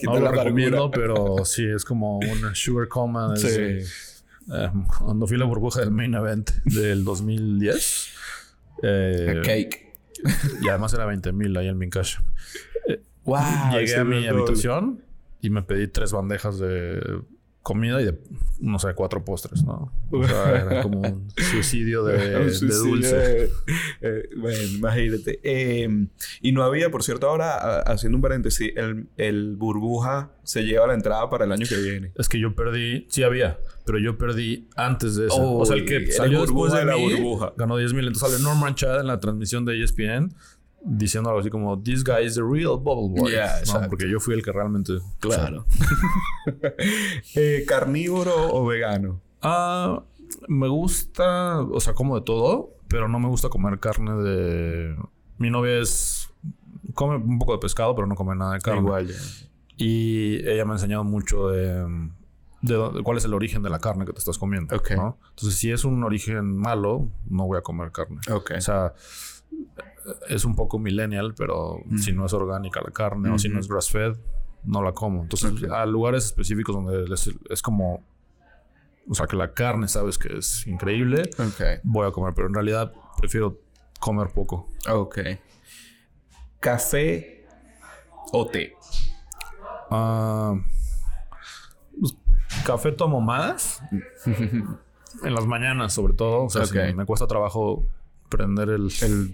No lo recomiendo, pero sí, es como una sugar coma. desde- Sí. eh, cuando fui a la burbuja del main event del 2010. eh, Cake. Y además era 20 mil ahí en mi cash. Wow, Llegué a mi habitación y me pedí tres bandejas de comida y de, no sé, cuatro postres, ¿no? O sea, era como un suicidio de, Un de suicidio dulce. eh, bueno, imagínate. Eh, y no había, por cierto, ahora a- haciendo un paréntesis, el, el burbuja se lleva la entrada para el año que viene. Es que yo perdí, sí había, pero yo perdí antes de eso. o sea, el que salió después de de la mí, burbuja. ganó 10 mil. Entonces sale Norman Chad en la transmisión de ESPN diciendo algo así como, This guy is the real bubble boy. Yeah. Porque yo fui el que realmente... Claro. Eh, ¿Carnívoro o vegano? Ah, me gusta, o sea, como de todo, pero no me gusta comer carne de. Mi novia es. Come un poco de pescado, pero no come nada de carne. Igual. Y ella me ha enseñado mucho de, de, cuál es el origen de la carne que te estás comiendo. Ok. ¿no? Entonces, si es un origen malo, no voy a comer carne. Ok. O sea, es un poco millennial, pero si no es orgánica la carne o si no es grass fed, no la como. Entonces, Ok. a lugares específicos donde les- es como. O sea, que la carne sabes que es increíble, Ok. voy a comer, pero en realidad prefiero comer poco. Ok. ¿Café o té? Ah, pues, café tomo más. en las mañanas, sobre todo. O sea, si Ok. me cuesta trabajo prender el, el,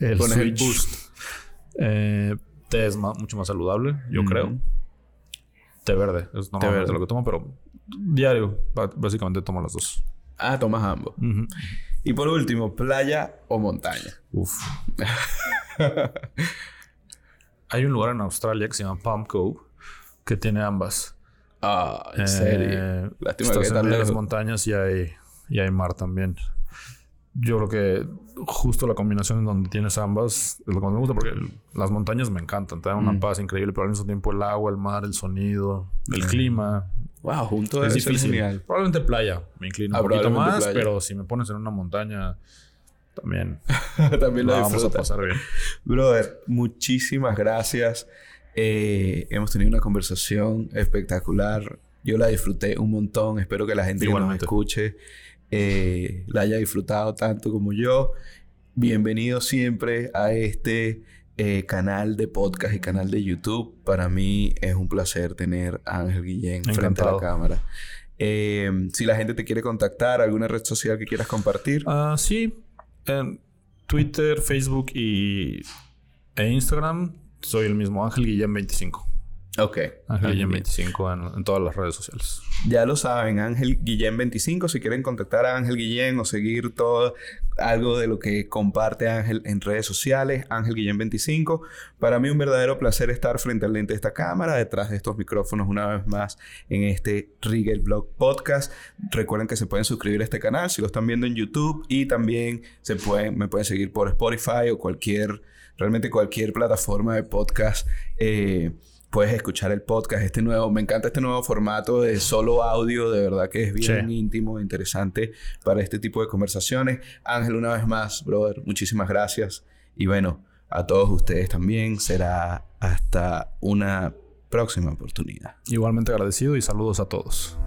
el Pones el switch. boost. Eh, té es mucho más saludable, yo creo. Té verde es normalmente verde. lo que tomo, pero diario básicamente tomo las dos. Ah, tomas ambos. Y por último, ¿playa o montaña? Uf. Hay un lugar en Australia que se llama Palm Cove que tiene ambas. Ah, en Eh, serio. Lástima que estás tan en las montañas y hay, y hay mar también. Yo creo que justo la combinación en donde tienes ambas es lo que más me gusta porque las montañas me encantan, te dan una Mm. paz increíble, pero al mismo tiempo el agua, el mar, el sonido, el clima. Wow, junto Es difícil. genial. Probablemente playa me inclino Ah, un poquito más, playa. pero si me pones en una montaña también También lo la vamos a pasar bien. Brother, muchísimas gracias. Eh, hemos tenido una conversación espectacular. Yo la disfruté un montón. Espero que la gente que nos Igualmente. escuche eh, la haya disfrutado tanto como yo. Bienvenido siempre a este eh, canal de podcast y canal de YouTube. Para mí es un placer tener a Ángel Guillén frente a la cámara. Eh, si la gente te quiere contactar, alguna red social que quieras compartir. Ah, sí, en Twitter, Facebook y, e Instagram soy el mismo Ángel Guillén 25. Ok. Ángel Guillén 25 en, en, todas las redes sociales. Ya lo saben, Ángel Guillén 25. Si quieren contactar a Ángel Guillén o seguir todo algo de lo que comparte Ángel en redes sociales, Ángel Guillén 25. Para mí un verdadero placer estar frente al lente de esta cámara, detrás de estos micrófonos una vez más en este Rigel Blog Podcast. Recuerden que se pueden suscribir a este canal si lo están viendo en YouTube y también se pueden, me pueden seguir por Spotify o cualquier, realmente cualquier plataforma de podcast. Eh, puedes escuchar el podcast, este nuevo, me encanta este nuevo formato de solo audio, de verdad que es bien íntimo, interesante para este tipo de conversaciones. Ángel, una vez más, brother, muchísimas gracias. Y bueno, a todos ustedes también, será hasta una próxima oportunidad. Igualmente agradecido y saludos a todos.